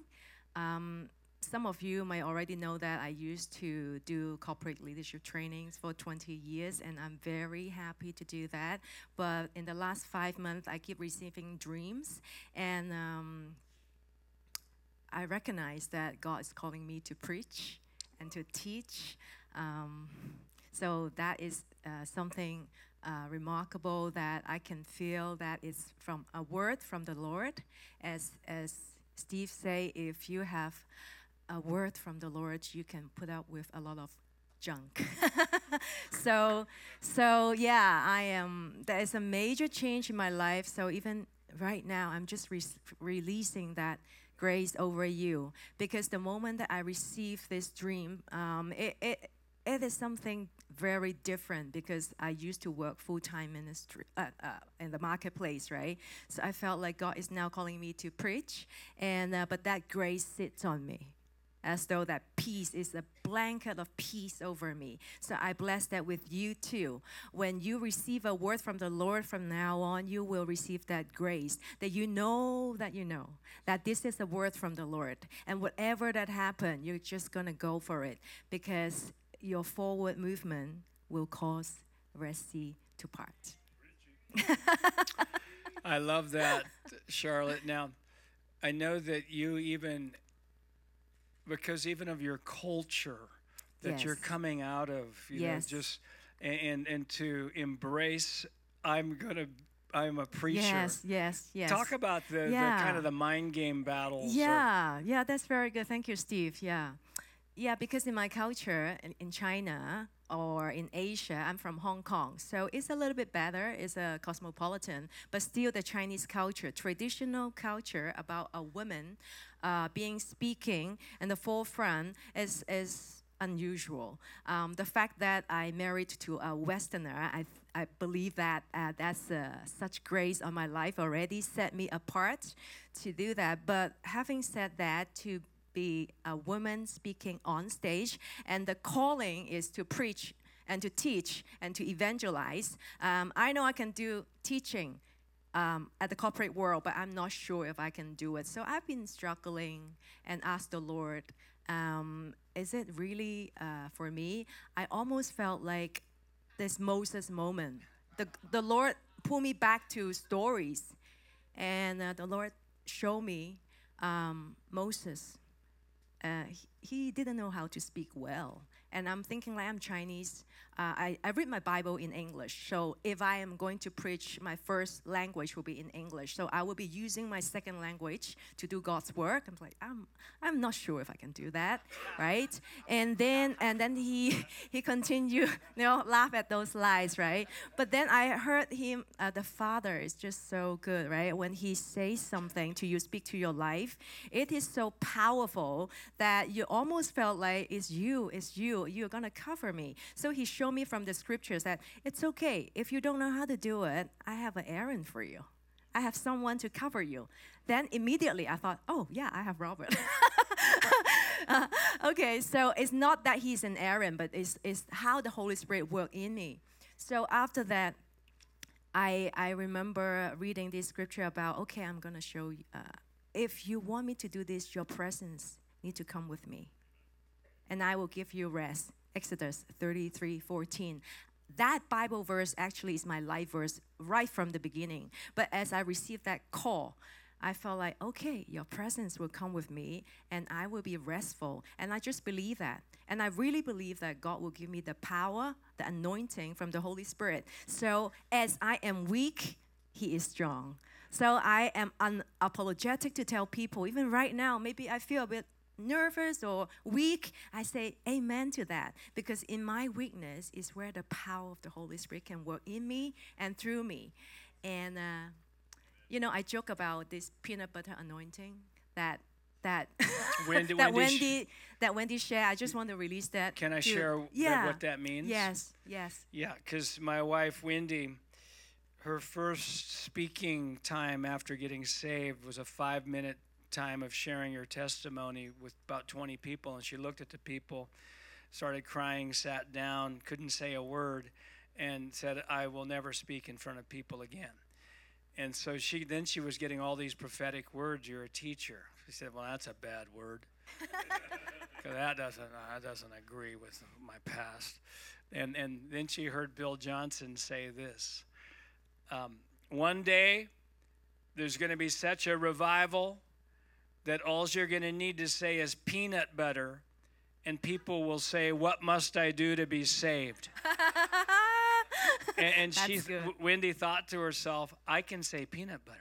Um, some of you might already know that I used to do corporate leadership trainings for 20 years, and I'm very happy to do that. But in the last five months, I keep receiving dreams, and um, I recognize that God is calling me to preach and to teach. Um, so that is uh, something uh, remarkable that I can feel that is from a word from the Lord. As as Steve say, if you have a word from the Lord, you can put up with a lot of junk. *laughs* so so yeah, I am. There is a major change in my life. So even right now, I'm just re- releasing that grace over you because the moment that I received this dream, um, it, it it is something very different because I used to work full time ministry uh, uh, in the marketplace, right? So I felt like God is now calling me to preach, and uh, but that grace sits on me. As though that peace is a blanket of peace over me. So I bless that with you too. When you receive a word from the Lord from now on, you will receive that grace that you know that you know that this is a word from the Lord. And whatever that happened, you're just going to go for it because your forward movement will cause Red to part. *laughs* I love that, Charlotte. Now, I know that you even, because even of your culture that you're coming out of, you Yes. know, just and and, to embrace. I'm gonna. I'm a preacher. Yes, yes, yes. Talk about the, the kind of the mind game battles. or- Yeah, yeah, that's very good. Thank you, Steve. Yeah. Yeah, because in my culture in China or in Asia, I'm from Hong Kong. So it's a little bit better. It's a cosmopolitan, but still the Chinese culture, traditional culture about a woman uh, being speaking in the forefront is, is unusual. Um, the fact that I married to a Westerner, I, I believe that uh, that's uh, such grace on my life already set me apart to do that. But having said that, to be a woman speaking on stage, and the calling is to preach and to teach and to evangelize. Um, I know I can do teaching um, at the corporate world, but I'm not sure if I can do it. So I've been struggling and asked the Lord, um, is it really uh, for me? I almost felt like this Moses moment. The, the Lord pulled me back to stories, and uh, the Lord showed me um, Moses. Uh, he, he didn't know how to speak well. And I'm thinking, like, I'm Chinese. Uh, I, I read my Bible in English. So if I am going to preach, my first language will be in English. So I will be using my second language to do God's work. I'm like, I'm, I'm not sure if I can do that, right? And then, and then he, *laughs* he continued, *laughs* you know, laugh at those lies, right? But then I heard him, uh, the Father is just so good, right? When he says something to you, speak to your life, it is so powerful that you almost felt like it's you, it's you, you're gonna cover me. So he showed me from the scriptures that it's okay if you don't know how to do it. I have an Aaron for you. I have someone to cover you. Then immediately I thought, oh yeah, I have Robert. *laughs* Uh, okay, so it's not that he's an Aaron, but it's, it's how the Holy Spirit worked in me. So after that, I, I remember reading this scripture about, okay, I'm going to show you. Uh, if you want me to do this, your presence need to come with me. And I will give you rest. Exodus 33 14. That Bible verse actually is my life verse right from the beginning. But as I received that call, I felt like, okay, your presence will come with me and I will be restful. And I just believe that. And I really believe that God will give me the power, the anointing from the Holy Spirit. So as I am weak, He is strong. So I am unapologetic to tell people, even right now, maybe I feel a bit nervous or weak, I say amen to that because in my weakness is where the power of the Holy Spirit can work in me and through me. And uh, you know, I joke about this peanut butter anointing that that *laughs* Wendy, that Wendy Wendy that Wendy shared. I just want to release that. Can I to- share yeah. what that means? Yes, yes. Yeah, because my wife Wendy, her first speaking time after getting saved was a five minute time of sharing her testimony with about 20 people. And she looked at the people, started crying, sat down, couldn't say a word, and said, I will never speak in front of people again. And so she then she was getting all these prophetic words. You're a teacher. She said, "Well, that's a bad word. *laughs* 'Cause that doesn't that doesn't agree with my past." And and then she heard Bill Johnson say this: um, "One day, there's going to be such a revival that all you're going to need to say is peanut butter, and people will say, "What must I do to be saved?" *laughs* And, and she, W- Wendy thought to herself, I can say peanut butter.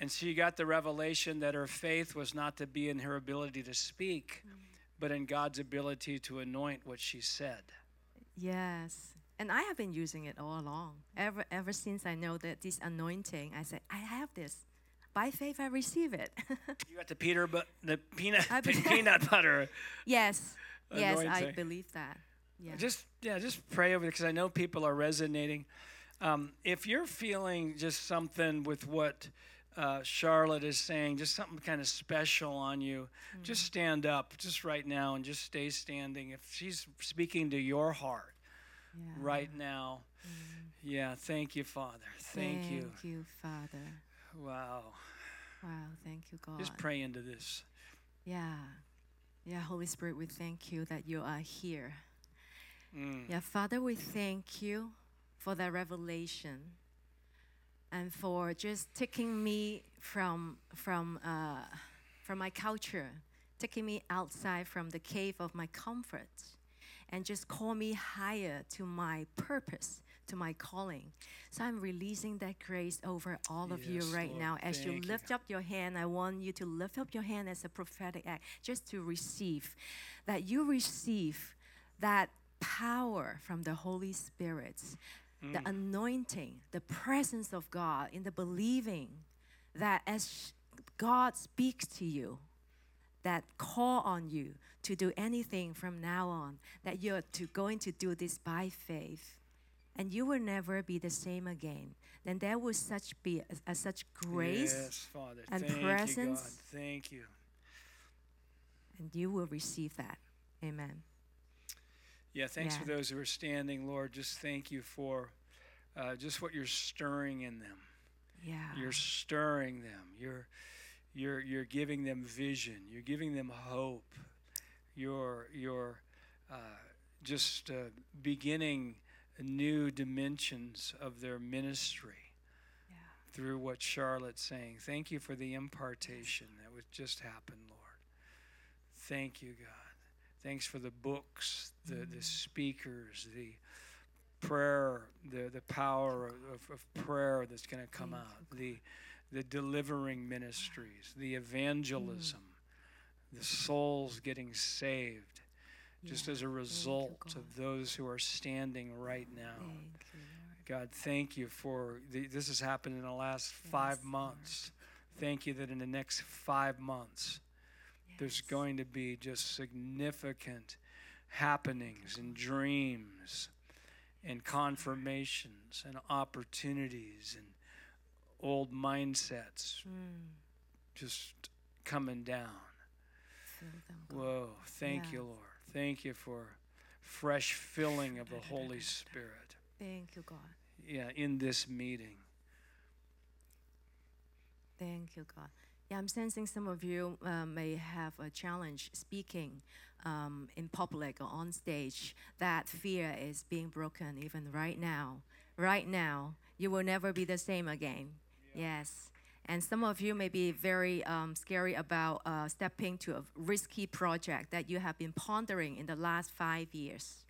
And she got the revelation that her faith was not to be in her ability to speak, mm-hmm. but in God's ability to anoint what she said. Yes. And I have been using it all along. Ever ever since I know that this anointing, I said, I have this. By faith I receive it. *laughs* You got the Peter, but the peanut, *laughs* peanut *laughs* butter. yes. Yes, I believe that. Yeah. Just yeah, just pray over it because I know people are resonating. Um, if you're feeling just something with what uh, Charlotte is saying, just something kind of special on you, just stand up, just right now, and just stay standing. If she's speaking to your heart yeah. right now, yeah, thank you, Father. Thank, you. Thank you, Father. Wow. Wow, thank you, God. Just pray into this. Yeah. Yeah, Holy Spirit, we thank you that you are here. Mm. Yeah, Father, we thank you for that revelation and for just taking me from from uh, from my culture, taking me outside from the cave of my comfort, and just call me higher to my purpose, to my calling. So I'm releasing that grace over all of you right Lord. now. As you Thank you, lift up your hand, I want you to lift up your hand as a prophetic act, just to receive that you receive that power from the Holy Spirit, the mm. anointing, the presence of God in the believing that as God speaks to you, that call on you to do anything from now on, that you're to going to do this by faith, and you will never be the same again. Then there will such be a, a such grace, Yes, Father. and Thank you, God. Thank you. and you will receive that. Amen. Yeah, thanks for those who are standing, Lord. Just thank you for uh, just what you're stirring in them. Yeah. You're stirring them. You're you're you're giving them vision. You're giving them hope. You're you're uh, just uh, beginning new dimensions of their ministry Yeah. through what Charlotte's saying. Thank you for the impartation that was just happened, Lord. Thank you, God. Thanks for the books, the, the mm-hmm. speakers, the prayer, the, the power of, of prayer that's going to come Thank out, the, the delivering ministries, the evangelism, mm-hmm. the souls getting saved, just as a result of those who are standing right now. God, thank you for the, this has happened in the last five Yes, Lord. months. Thank you that in the next five months, there's going to be just significant happenings and dreams and confirmations and opportunities and old mindsets Mm, just coming down. Whoa. Thank you, Lord. Thank you for fresh filling of the Holy Spirit. Thank you, God. Yeah, in this meeting. Thank you, God. Yeah, I'm sensing some of you uh, may have a challenge speaking um, in public or on stage. That fear is being broken even right now. Right now, you will never be the same again. Yes. And some of you may be very um, scary about uh, stepping to a risky project that you have been pondering in the last five years.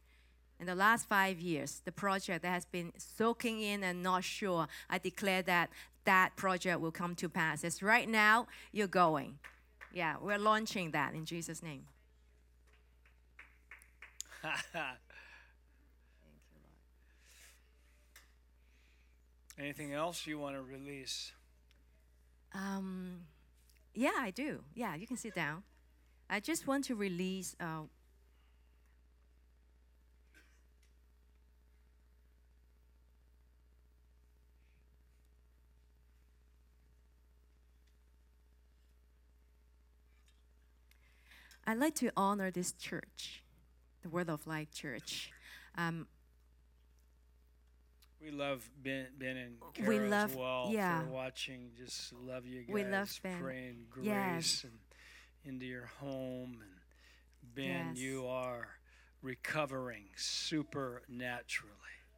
In the last five years, the project that has been soaking in and not sure, I declare that that project will come to pass. It's right now, you're going. Yeah, we're launching that in Jesus' name. *laughs* Anything else you want to release? Um, yeah, I do. Yeah, you can sit down. I just want to release. Uh, I'd like to honor this church, the Word of Life Church. Um, We love Ben, ben and Kara We love- as well yeah. for watching. Just love you guys. We love Ben. Praying grace Yes. and into your home. And Ben, Yes. you are recovering supernaturally.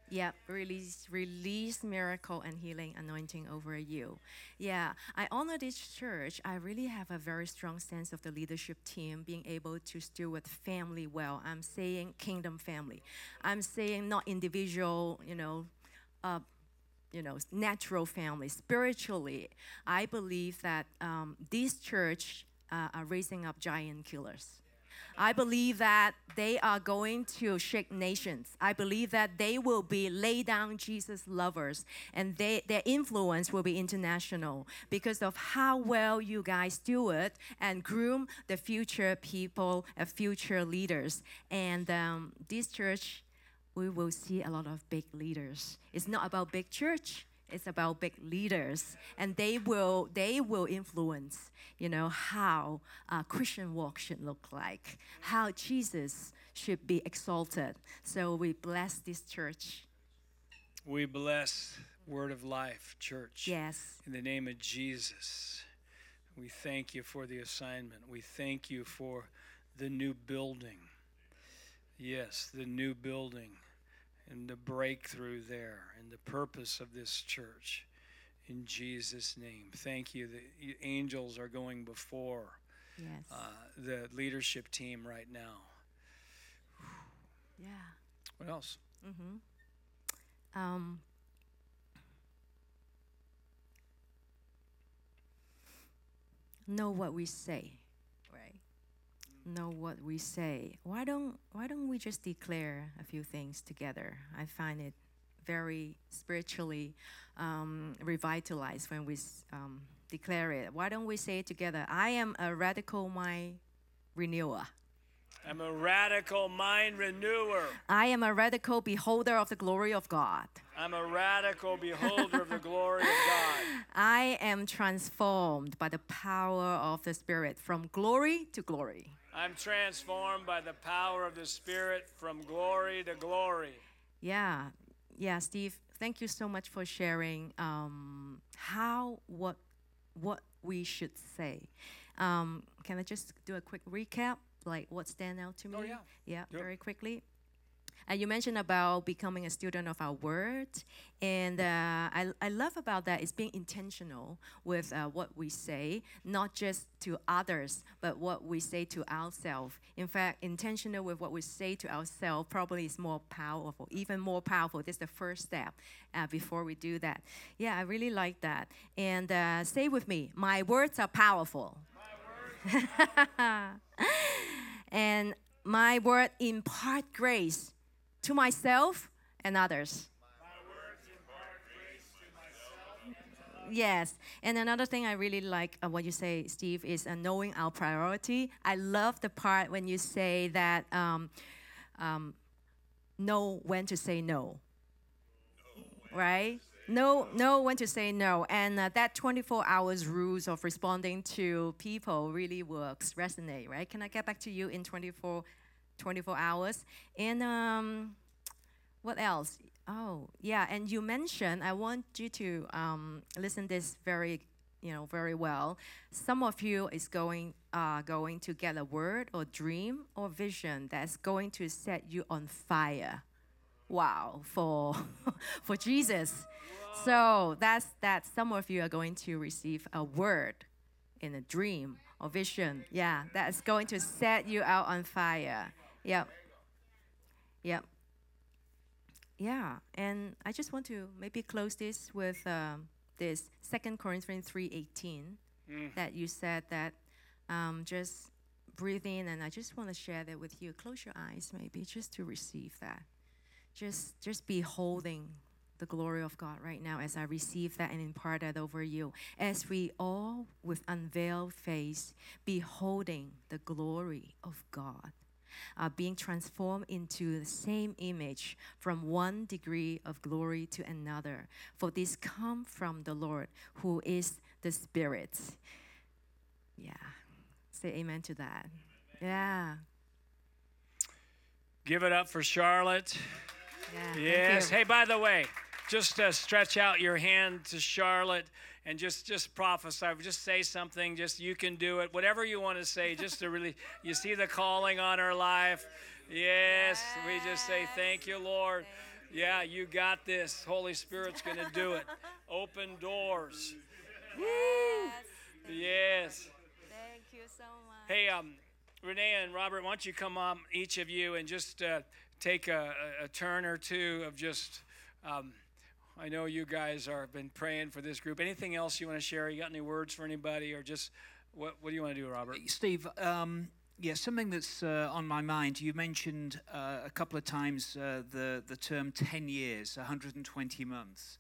Yep, release release miracle and healing anointing over you. Yeah, I honor this church. I really have a very strong sense of the leadership team being able to steward family well. I'm saying kingdom family. I'm saying not individual, you know, uh, you know, natural family. Spiritually, I believe that um, this church uh, are raising up giant killers. I believe that they are going to shake nations. I believe that they will be lay down Jesus lovers and they, their influence will be international because of how well you guys steward and groom the future people and future leaders. And um, this church, we will see a lot of big leaders. It's not about big church. It's about big leaders, and they will they will influence, you know, how a Christian walk should look like, how Jesus should be exalted. So we bless this church. We bless Word of Life Church. Yes, In the name of Jesus, we thank you for the assignment. We thank you for the new building. Yes, the new building and the breakthrough there and the purpose of this church. In Jesus' name. Thank you. The angels are going before yes, uh, the leadership team right now. yeah. What else? Mm-hmm. Um, know what we say? Know what we say. Why don't Why don't we just declare a few things together? I find it very spiritually um, revitalized when we um, declare it. Why don't we say it together? I am a radical mind renewer. I'm a radical mind renewer. I am a radical beholder of the glory of God. I'm a radical beholder of the glory of God. *laughs* I am transformed by the power of the Spirit from glory to glory. I'm transformed by the power of the Spirit from glory to glory. Yeah, yeah, Steve. Thank you so much for sharing um, how what what we should say. Um, can I just do a quick recap, like what stand out to me? Oh, yeah. Yeah, Yep. very quickly. And you mentioned about becoming a student of our word, and uh, I, I love about that is being intentional with uh, what we say, not just to others, but what we say to ourselves. In fact, intentional with what we say to ourselves probably is more powerful, even more powerful. This is the first step uh, before we do that. Yeah, I really like that. And uh, say with me, my words are powerful. *laughs* and my word impart grace to myself and others. Yes, and another thing I really like uh, what you say, Steve, is uh, knowing our priority. I love the part when you say that um, um, know when to say no. Right? no, no when to say no. And uh, that 24 hours rules of responding to people really works, resonate, right? Can I get back to you in 24, 24 hours? And um, what else? Oh, yeah. And you mentioned, I want you to um, listen this very, you know, very well. Some of you is going, uh, going to get a word or dream or vision that's going to set you on fire. Wow, for *laughs* for Jesus. So that's that. Some of you are going to receive a word in a dream or vision. Yeah, that's going to set you out on fire. Yep. Yep. Yeah, and I just want to maybe close this with um, this Second Corinthians three eighteen that you said that um, just breathe in, and I just want to share that with you. Close your eyes, maybe just to receive that. Just just be holding the glory of God right now as I receive that and impart that over you. As we all, with unveiled face, beholding the glory of God, are being transformed into the same image from one degree of glory to another. For this come from the Lord, who is the Spirit. Yeah. Say amen to that. Yeah. Give it up for Charlotte. Yeah. Yes. Hey, by the way, just uh, stretch out your hand to Charlotte and just just prophesy. Just say something. Just you can do it. Whatever you want to say. Just to really, you see the calling on her life. Yes. We just say thank you, Lord. Yeah, you got this. Holy Spirit's going to do it. Open doors. Yes. Thank you so much. Hey, um, Renee and Robert, why don't you come on, each of you, and just uh, take a, a, a turn or two of just. Um, I know you guys are been praying for this group. Anything else you want to share? You got any words for anybody, or just what? What do you want to do, Robert? Steve, um, yeah, something that's uh, on my mind. You mentioned uh, a couple of times uh, the the term ten years, 120 months,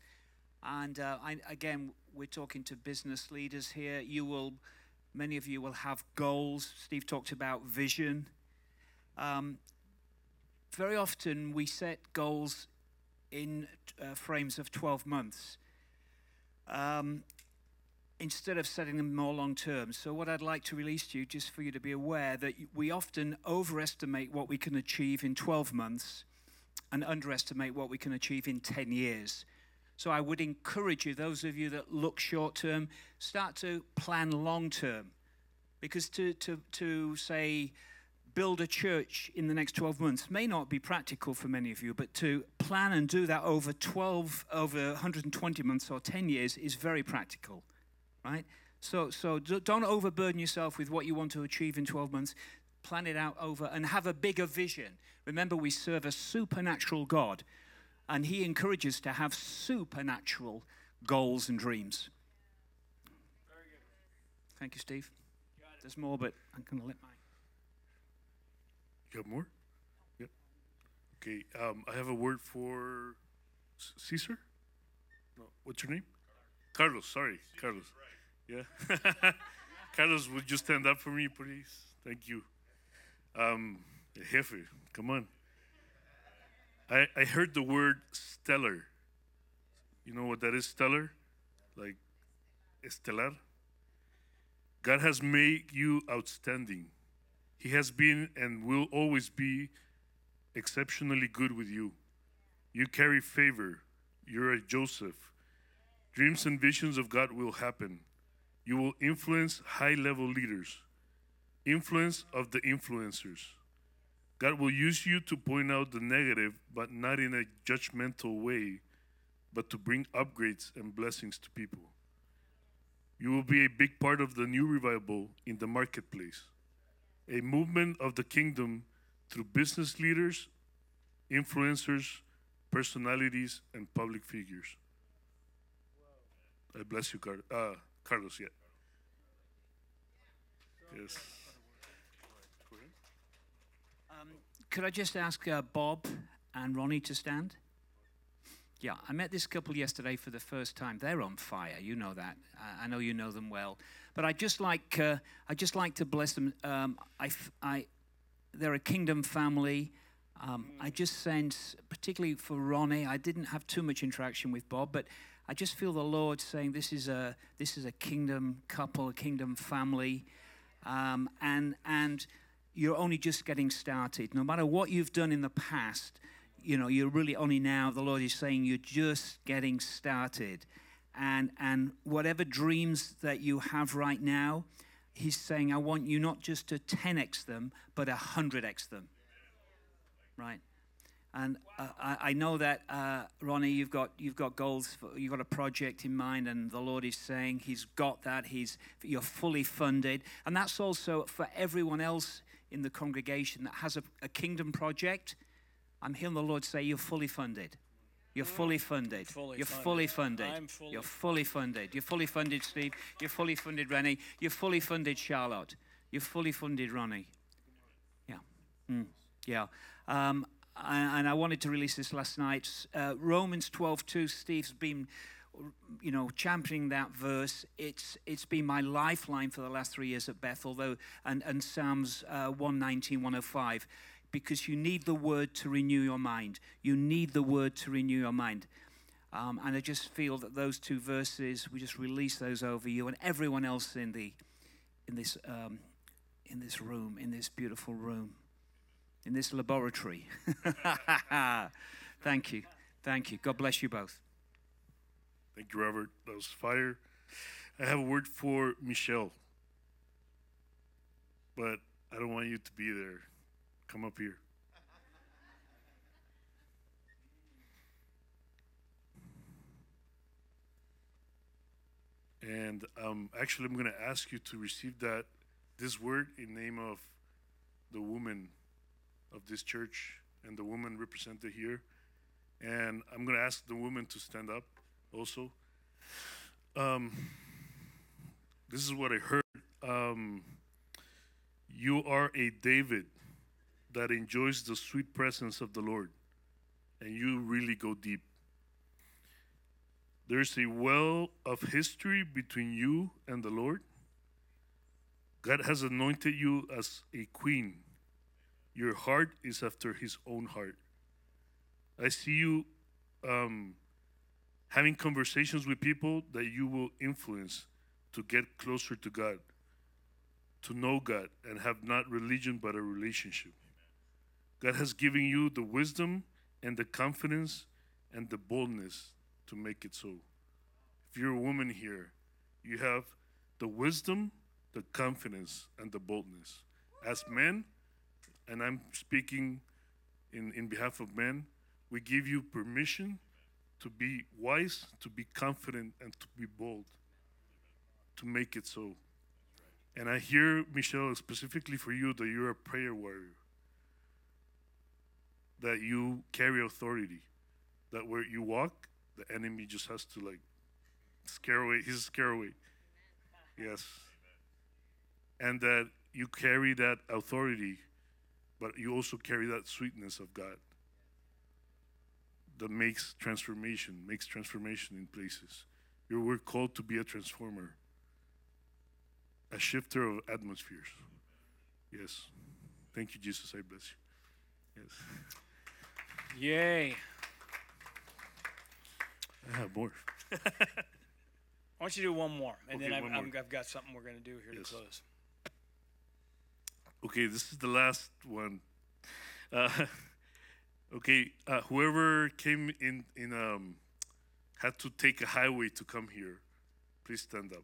and uh, I, again, we're talking to business leaders here. You will, many of you will have goals. Steve talked about vision. Um, very often, we set goals in uh, frames of 12 months. Um, instead of setting them more long term. So, what I'd like to release to you, just for you to be aware, that we often overestimate what we can achieve in 12 months and underestimate what we can achieve in 10 years. So, I would encourage you, those of you that look short term, start to plan long term. Because to, to, to say, build a church in the next 12 months may not be practical for many of you, but to plan and do that over 12, over 120 months or 10 years is very practical right? So, so don't overburden yourself with what you want to achieve in 12 months. Plan it out over and have a bigger vision. Remember, we serve a supernatural God, and He encourages to have supernatural goals and dreams. Thank you, Steve. There's more, but I'm going to let my. You have more? Yep. Okay. Um, I have a word for C- Caesar. No, what's your name? Carlos. Sorry, Carlos. Yeah. *laughs* Carlos, would you stand up for me, please? Thank you. Um, Jefe, come on. I I heard the word stellar. You know what that is, stellar? Like estelar. God has made you outstanding. He has been and will always be exceptionally good with you. You carry favor. You're a Joseph. Dreams and visions of God will happen. You will influence high level leaders, influence of the influencers. God will use you to point out the negative, but not in a judgmental way, but to bring upgrades and blessings to people. You will be a big part of the new revival in the marketplace a movement of the kingdom through business leaders, influencers, personalities, and public figures. I bless you, Car- uh, Carlos. Yeah. Yes. Um, could I just ask uh, Bob and Ronnie to stand? Yeah, I met this couple yesterday for the first time. They're on fire. You know that. I, I know you know them well. But I just like uh, I just like to bless them. Um, I, I, they're a kingdom family. Um, I just sense, particularly for Ronnie, I didn't have too much interaction with Bob, but I just feel the Lord saying this is a this is a kingdom couple, a kingdom family, um, and and you're only just getting started. No matter what you've done in the past, you know you're really only now. The Lord is saying you're just getting started, and and whatever dreams that you have right now, He's saying I want you not just to 10x them, but 100x them. Right. And uh, I, I know that, uh, Ronnie, you've got, you've got goals, for, you've got a project in mind, and the Lord is saying He's got that. He's, you're fully funded. And that's also for everyone else in the congregation that has a, a kingdom project. I'm hearing the Lord say, You're fully funded. You're fully funded. Fully You're funded. fully funded. I'm fully You're fully funded. You're fully funded, Steve. You're fully funded, Rennie. You're fully funded, Charlotte. You're fully funded, Ronnie. Yeah. Mm. Yeah. Um, and and I wanted to release this last night. Uh, Romans 12:2. Steve's been, you know, championing that verse. It's it's been my lifeline for the last three years at Bethel, though, and and Psalms uh, 119, 105, because you need the word to renew your mind. You need the word to renew your mind. Um, and I just feel that those two verses, we just release those over you and everyone else in the in this um, in this room, in this beautiful room in this laboratory. *laughs* Thank you. Thank you. God bless you both. Thank you, Robert. That was fire. I have a word for Michelle, but I don't want you to be there. Come up here. And um, actually, I'm going to ask you to receive that this word in name of the woman of this church and the woman represented here. And I'm going to ask the woman to stand up also. Um, this is what I heard. Um, you are a David that enjoys the sweet presence of the Lord, and you really go deep. There's a well of history between you and the Lord. God has anointed you as a queen. Your heart is after His own heart. I see you um, having conversations with people that you will influence to get closer to God, to know God, and have not religion but a relationship. God has given you the wisdom and the confidence and the boldness to make it so. If you're a woman here, you have the wisdom, the confidence, and the boldness. As men, and I'm speaking in, in behalf of men, we give you permission to be wise, to be confident, and to be bold, to make it so. And I hear, Michelle, specifically for you, that you're a prayer warrior, that you carry authority, that where you walk, the enemy just has to like scare away, he's scare away. Yes. And that you carry that authority, but you also carry that sweetness of God that makes transformation, makes transformation in places. You were called to be a transformer, a shifter of atmospheres. Yes. Thank you, Jesus. I bless you. Yes. Yay. I have more. I want you to do one more, and then I've, more. I've got something we're going to do here Yes. to close. Okay, this is the last one. Uh, *laughs* okay, uh, whoever came in in um had to take a highway to come here, please stand up.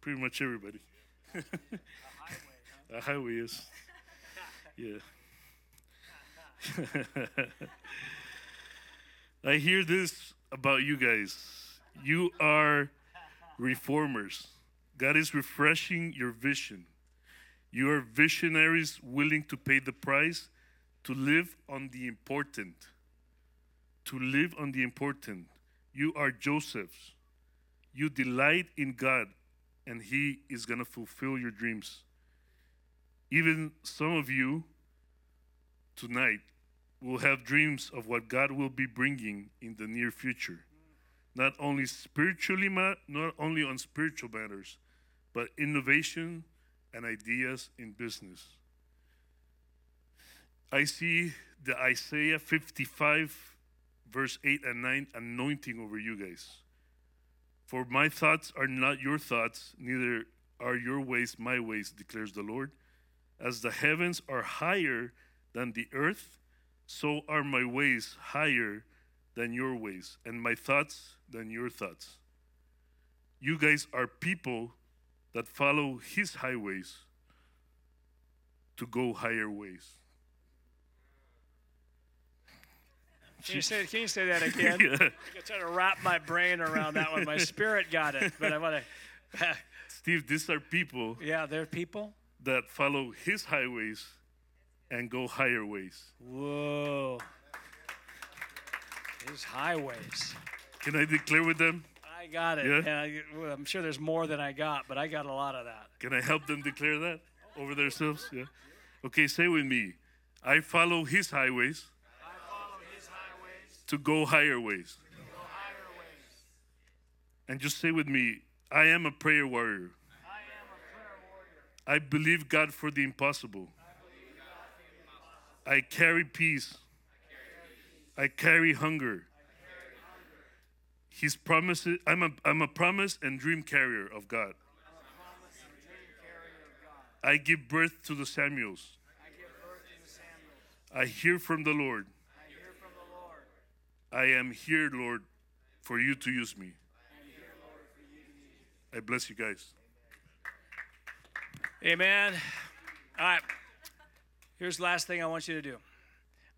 Pretty much everybody. *laughs* a highway, yes. Yeah. *laughs* I hear this about you guys. You are reformers. God is refreshing your vision. You are visionaries willing to pay the price to live on the important. To live on the important. You are Joseph's. You delight in God, and He is going to fulfill your dreams. Even some of you tonight will have dreams of what God will be bringing in the near future not only spiritually, not only on spiritual matters, but innovation and ideas in business. I see the Isaiah 55, verse 8 and 9 anointing over you guys. For my thoughts are not your thoughts, neither are your ways my ways, declares the Lord. As the heavens are higher than the earth, so are my ways higher than your ways, and my thoughts than your thoughts. You guys are people that follow his highways to go higher ways. Can you say, can you say that again? *laughs* Yeah. I'm trying to wrap my brain around that one. My spirit got it, but I want to. *laughs* Steve, these are people yeah, they're people. That follow his highways and go higher ways. Whoa. His highways. Can I declare with them? I got it. Yeah? And I, well, I'm sure there's more than I got, but I got a lot of that. Can I help them declare that over themselves? Yeah. Okay, say with me. I follow his highways to go higher ways. And just say with me, I am a prayer warrior. I believe God for the impossible. I carry peace. I carry hunger. His promises, I'm a, I'm a promise and dream carrier of God. I give birth to the Samuels. I hear from the Lord. I am here, Lord, for you to use me. I bless you guys. Amen. All right. Here's the last thing I want you to do.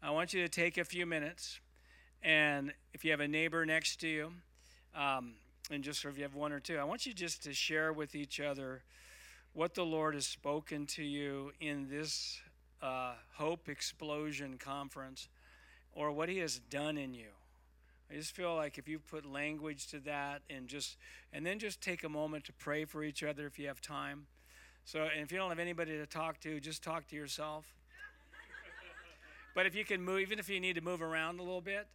I want you to take a few minutes, and if you have a neighbor next to you, um, and just if you have one or two, I want you just to share with each other what the Lord has spoken to you in this uh, Hope Explosion conference, or what He has done in you. I just feel like if you put language to that, and just and then just take a moment to pray for each other if you have time. So, if you don't have anybody to talk to, just talk to yourself. *laughs* but if you can move, even if you need to move around a little bit,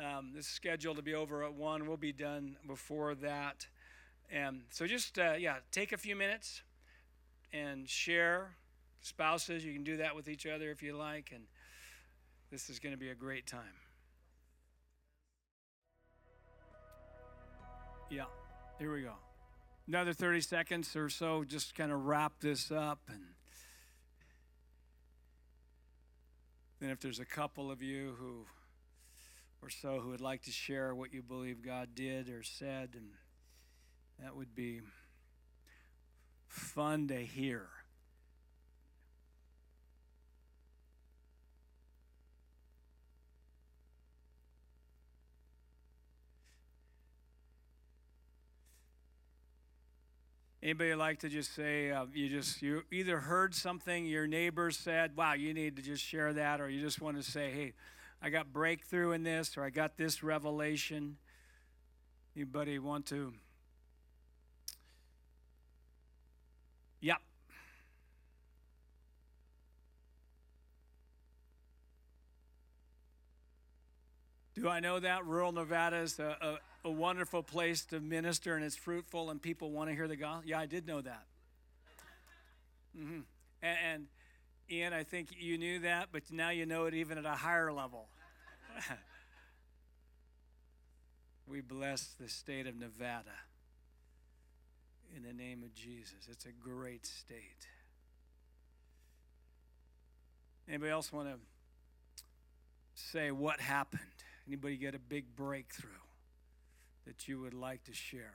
um, this is scheduled to be over at one. We'll be done before that. And so, just uh, yeah, take a few minutes and share. Spouses, you can do that with each other if you like, and this is going to be a great time. Yeah, here we go another 30 seconds or so just kind of wrap this up and then if there's a couple of you who or so who would like to share what you believe god did or said and that would be fun to hear Anybody like to just say uh, you just you either heard something your neighbor said, "Wow, you need to just share that," or you just want to say, "Hey, I got breakthrough in this," or "I got this revelation." Anybody want to? Yep. Do I know that rural Nevada is a, a, wonderful place to minister and it's fruitful and people want to hear the gospel? Yeah, I did know that. Mm-hmm. And, and Ian, I think you knew that, but now you know it even at a higher level. *laughs* we bless the state of Nevada in the name of Jesus. It's a great state. Anybody else want to say what happened? Anybody get a big breakthrough that you would like to share?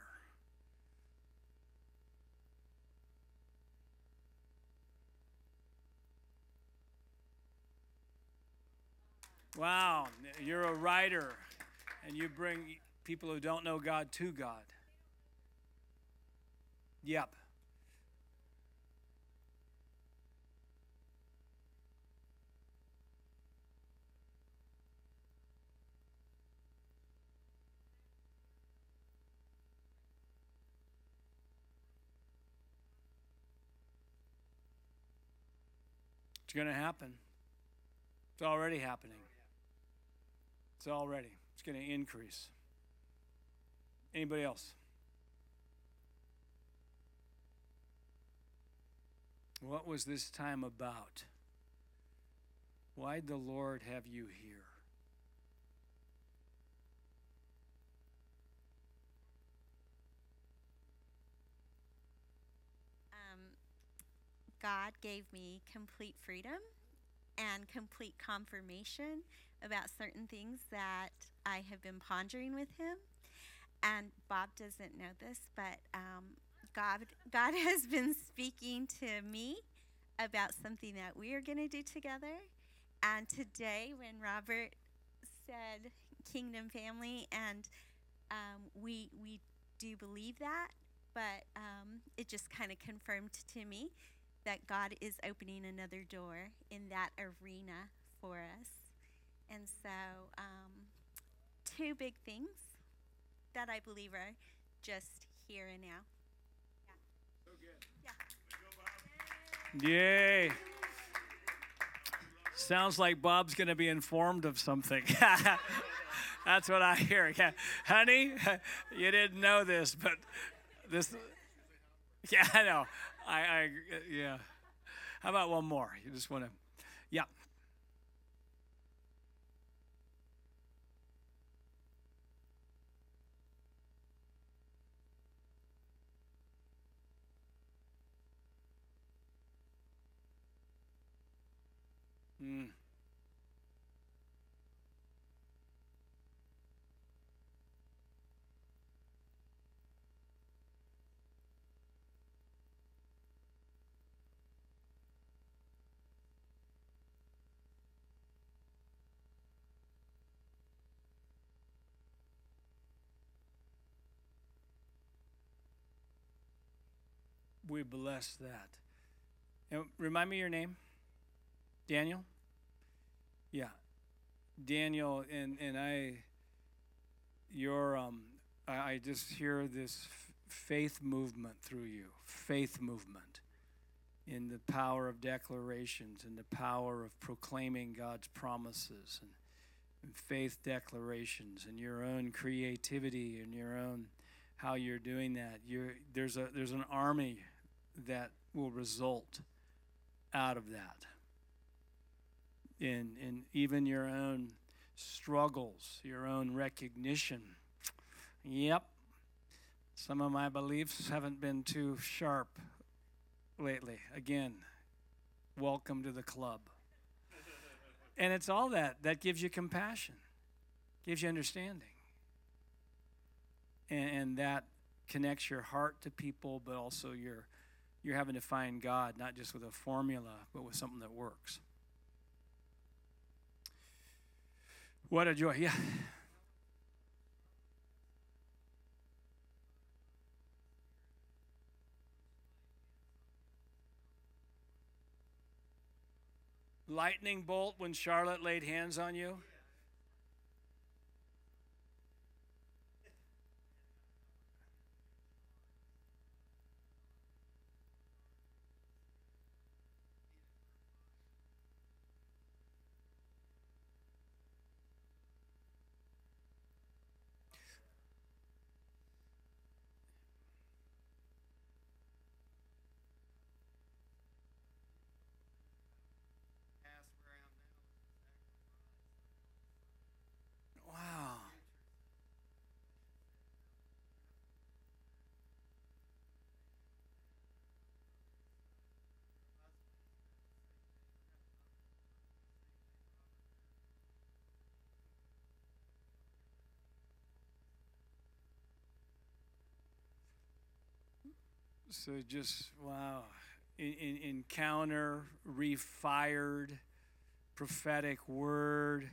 Wow, you're a writer and you bring people who don't know God to God. Yep. It's going to happen. It's already happening. It's already. It's going to increase. Anybody else? What was this time about? Why'd the Lord have you here? um, God gave me complete freedom and complete confirmation about certain things that I have been pondering with Him. And Bob doesn't know this, but um, God, God *laughs* has been speaking to me about something that we are going to do together. And today, when Robert said kingdom family, and um, we we do believe that, but um, it just kind of confirmed to me that God is opening another door in that arena for us. And so, um, two big things that I believe are just here and now. Yeah. Yay. Sounds like Bob's going to be informed of something. *laughs* That's what I hear. Yeah. Honey, *laughs* you didn't know this, but this. Yeah, I know. I, I, yeah. How about one more? You just want to, yeah. Mm. We bless that. And remind me your name? Daniel? Yeah. Daniel and and I your um I, I just hear this faith movement through you. Faith movement in the power of declarations and the power of proclaiming God's promises and, and faith declarations and your own creativity and your own how you're doing that. You're, there's a there's an army that will result out of that. In in even your own struggles, your own recognition. Yep. Some of my beliefs haven't been too sharp lately. Again, welcome to the club. And it's all that that gives you compassion, gives you understanding. And, and that connects your heart to people, but also you're you're having to find God not just with a formula, but with something that works. What a joy. Yeah. Lightning bolt when Charlotte laid hands on you? Wow. So just wow, in, in, encounter, refired, prophetic word,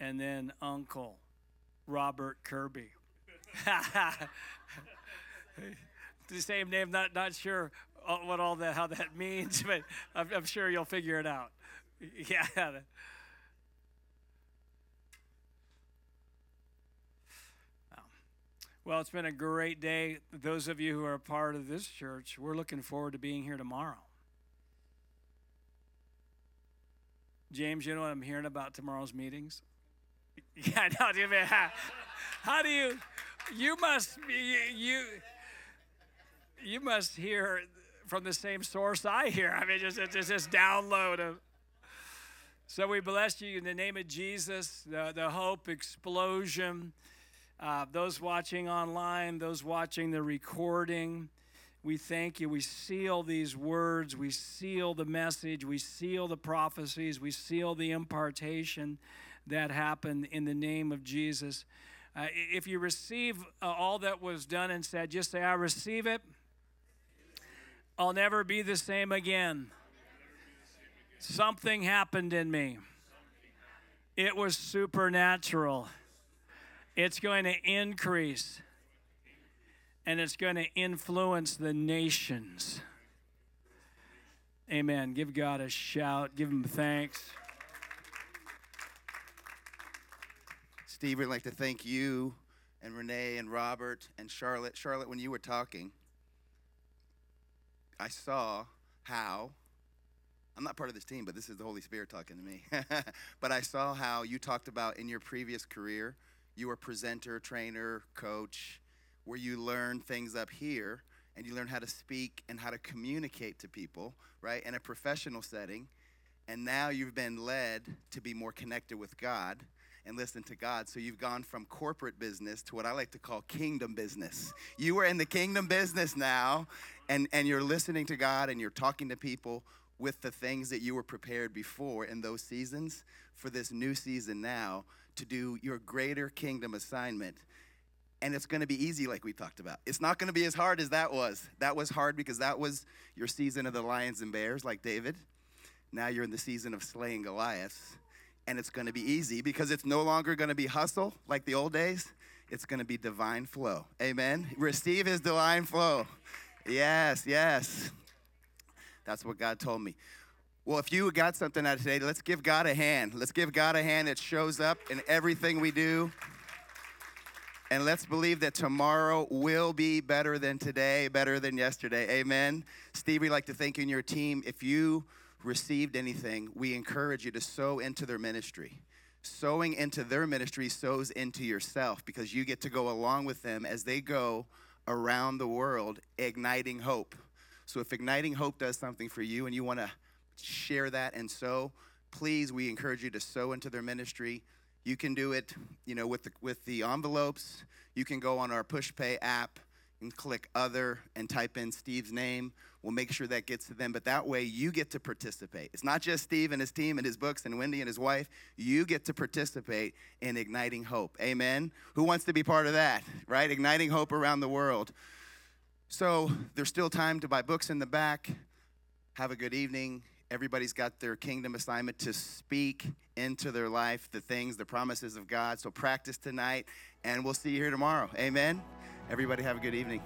and then Uncle Robert Kirby. *laughs* the same name. Not not sure uh, what all that how that *laughs* means, but I'm, I'm sure you'll figure it out. *laughs* Yeah. Well, it's been a great day. Those of you who are a part of this church, we're looking forward to being here tomorrow. James, you know what I'm hearing about tomorrow's meetings? *laughs* Yeah, no, do how, how do you, you must be, you, you must hear from the same source I hear. I mean, just, it's just download of, So we bless you in the name of Jesus, the, the hope explosion. Uh, those watching online, those watching the recording, we thank you. We seal these words, we seal the message, we seal the prophecies, we seal the impartation that happened in the name of Jesus. Uh, if you receive uh, all that was done and said, just say, I receive it. I'll never be the same again. Something happened in me. It was supernatural. It's going to increase and it's going to influence the nations. Amen. Give God a shout, give Him thanks. Steve, we'd like to thank you and Renee and Robert and Charlotte. Charlotte, when you were talking, I saw how I'm not part of this team, but this is the Holy Spirit talking to me. *laughs* but I saw how you talked about in your previous career, you were presenter, trainer, coach, where you learn things up here and you learn how to speak and how to communicate to people, right, in a professional setting. And now you've been led to be more connected with God and listen to God. So you've gone from corporate business to what I like to call kingdom business. You are in the kingdom business now, and, and you're listening to God and you're talking to people with the things that you were prepared before in those seasons for this new season now to do your greater kingdom assignment. And it's going to be easy, like we talked about. It's not going to be as hard as that was. That was hard because that was your season of the lions and bears, like David. Now you're in the season of slaying Goliath. And it's going to be easy because it's no longer going to be hustle like the old days. It's going to be divine flow. Amen. Receive his divine flow. Yes, yes. That's what God told me. Well, if you got something out of today, let's give God a hand. Let's give God a hand that shows up in everything we do. And let's believe that tomorrow will be better than today, better than yesterday. Amen. Steve, we'd like to thank you and your team. If you received anything, we encourage you to sow into their ministry. Sowing into their ministry sows into yourself because you get to go along with them as they go around the world igniting hope. So if igniting hope does something for you and you want to share that and sow, please we encourage you to sow into their ministry. You can do it, you know, with the with the envelopes. You can go on our PushPay app and click other and type in Steve's name. We'll make sure that gets to them, but that way you get to participate. It's not just Steve and his team and his books and Wendy and his wife. You get to participate in igniting hope. Amen. Who wants to be part of that? Right? Igniting hope around the world. So there's still time to buy books in the back. Have a good evening. Everybody's got their kingdom assignment to speak into their life the things, the promises of God. So practice tonight, and we'll see you here tomorrow. Amen. Everybody have a good evening.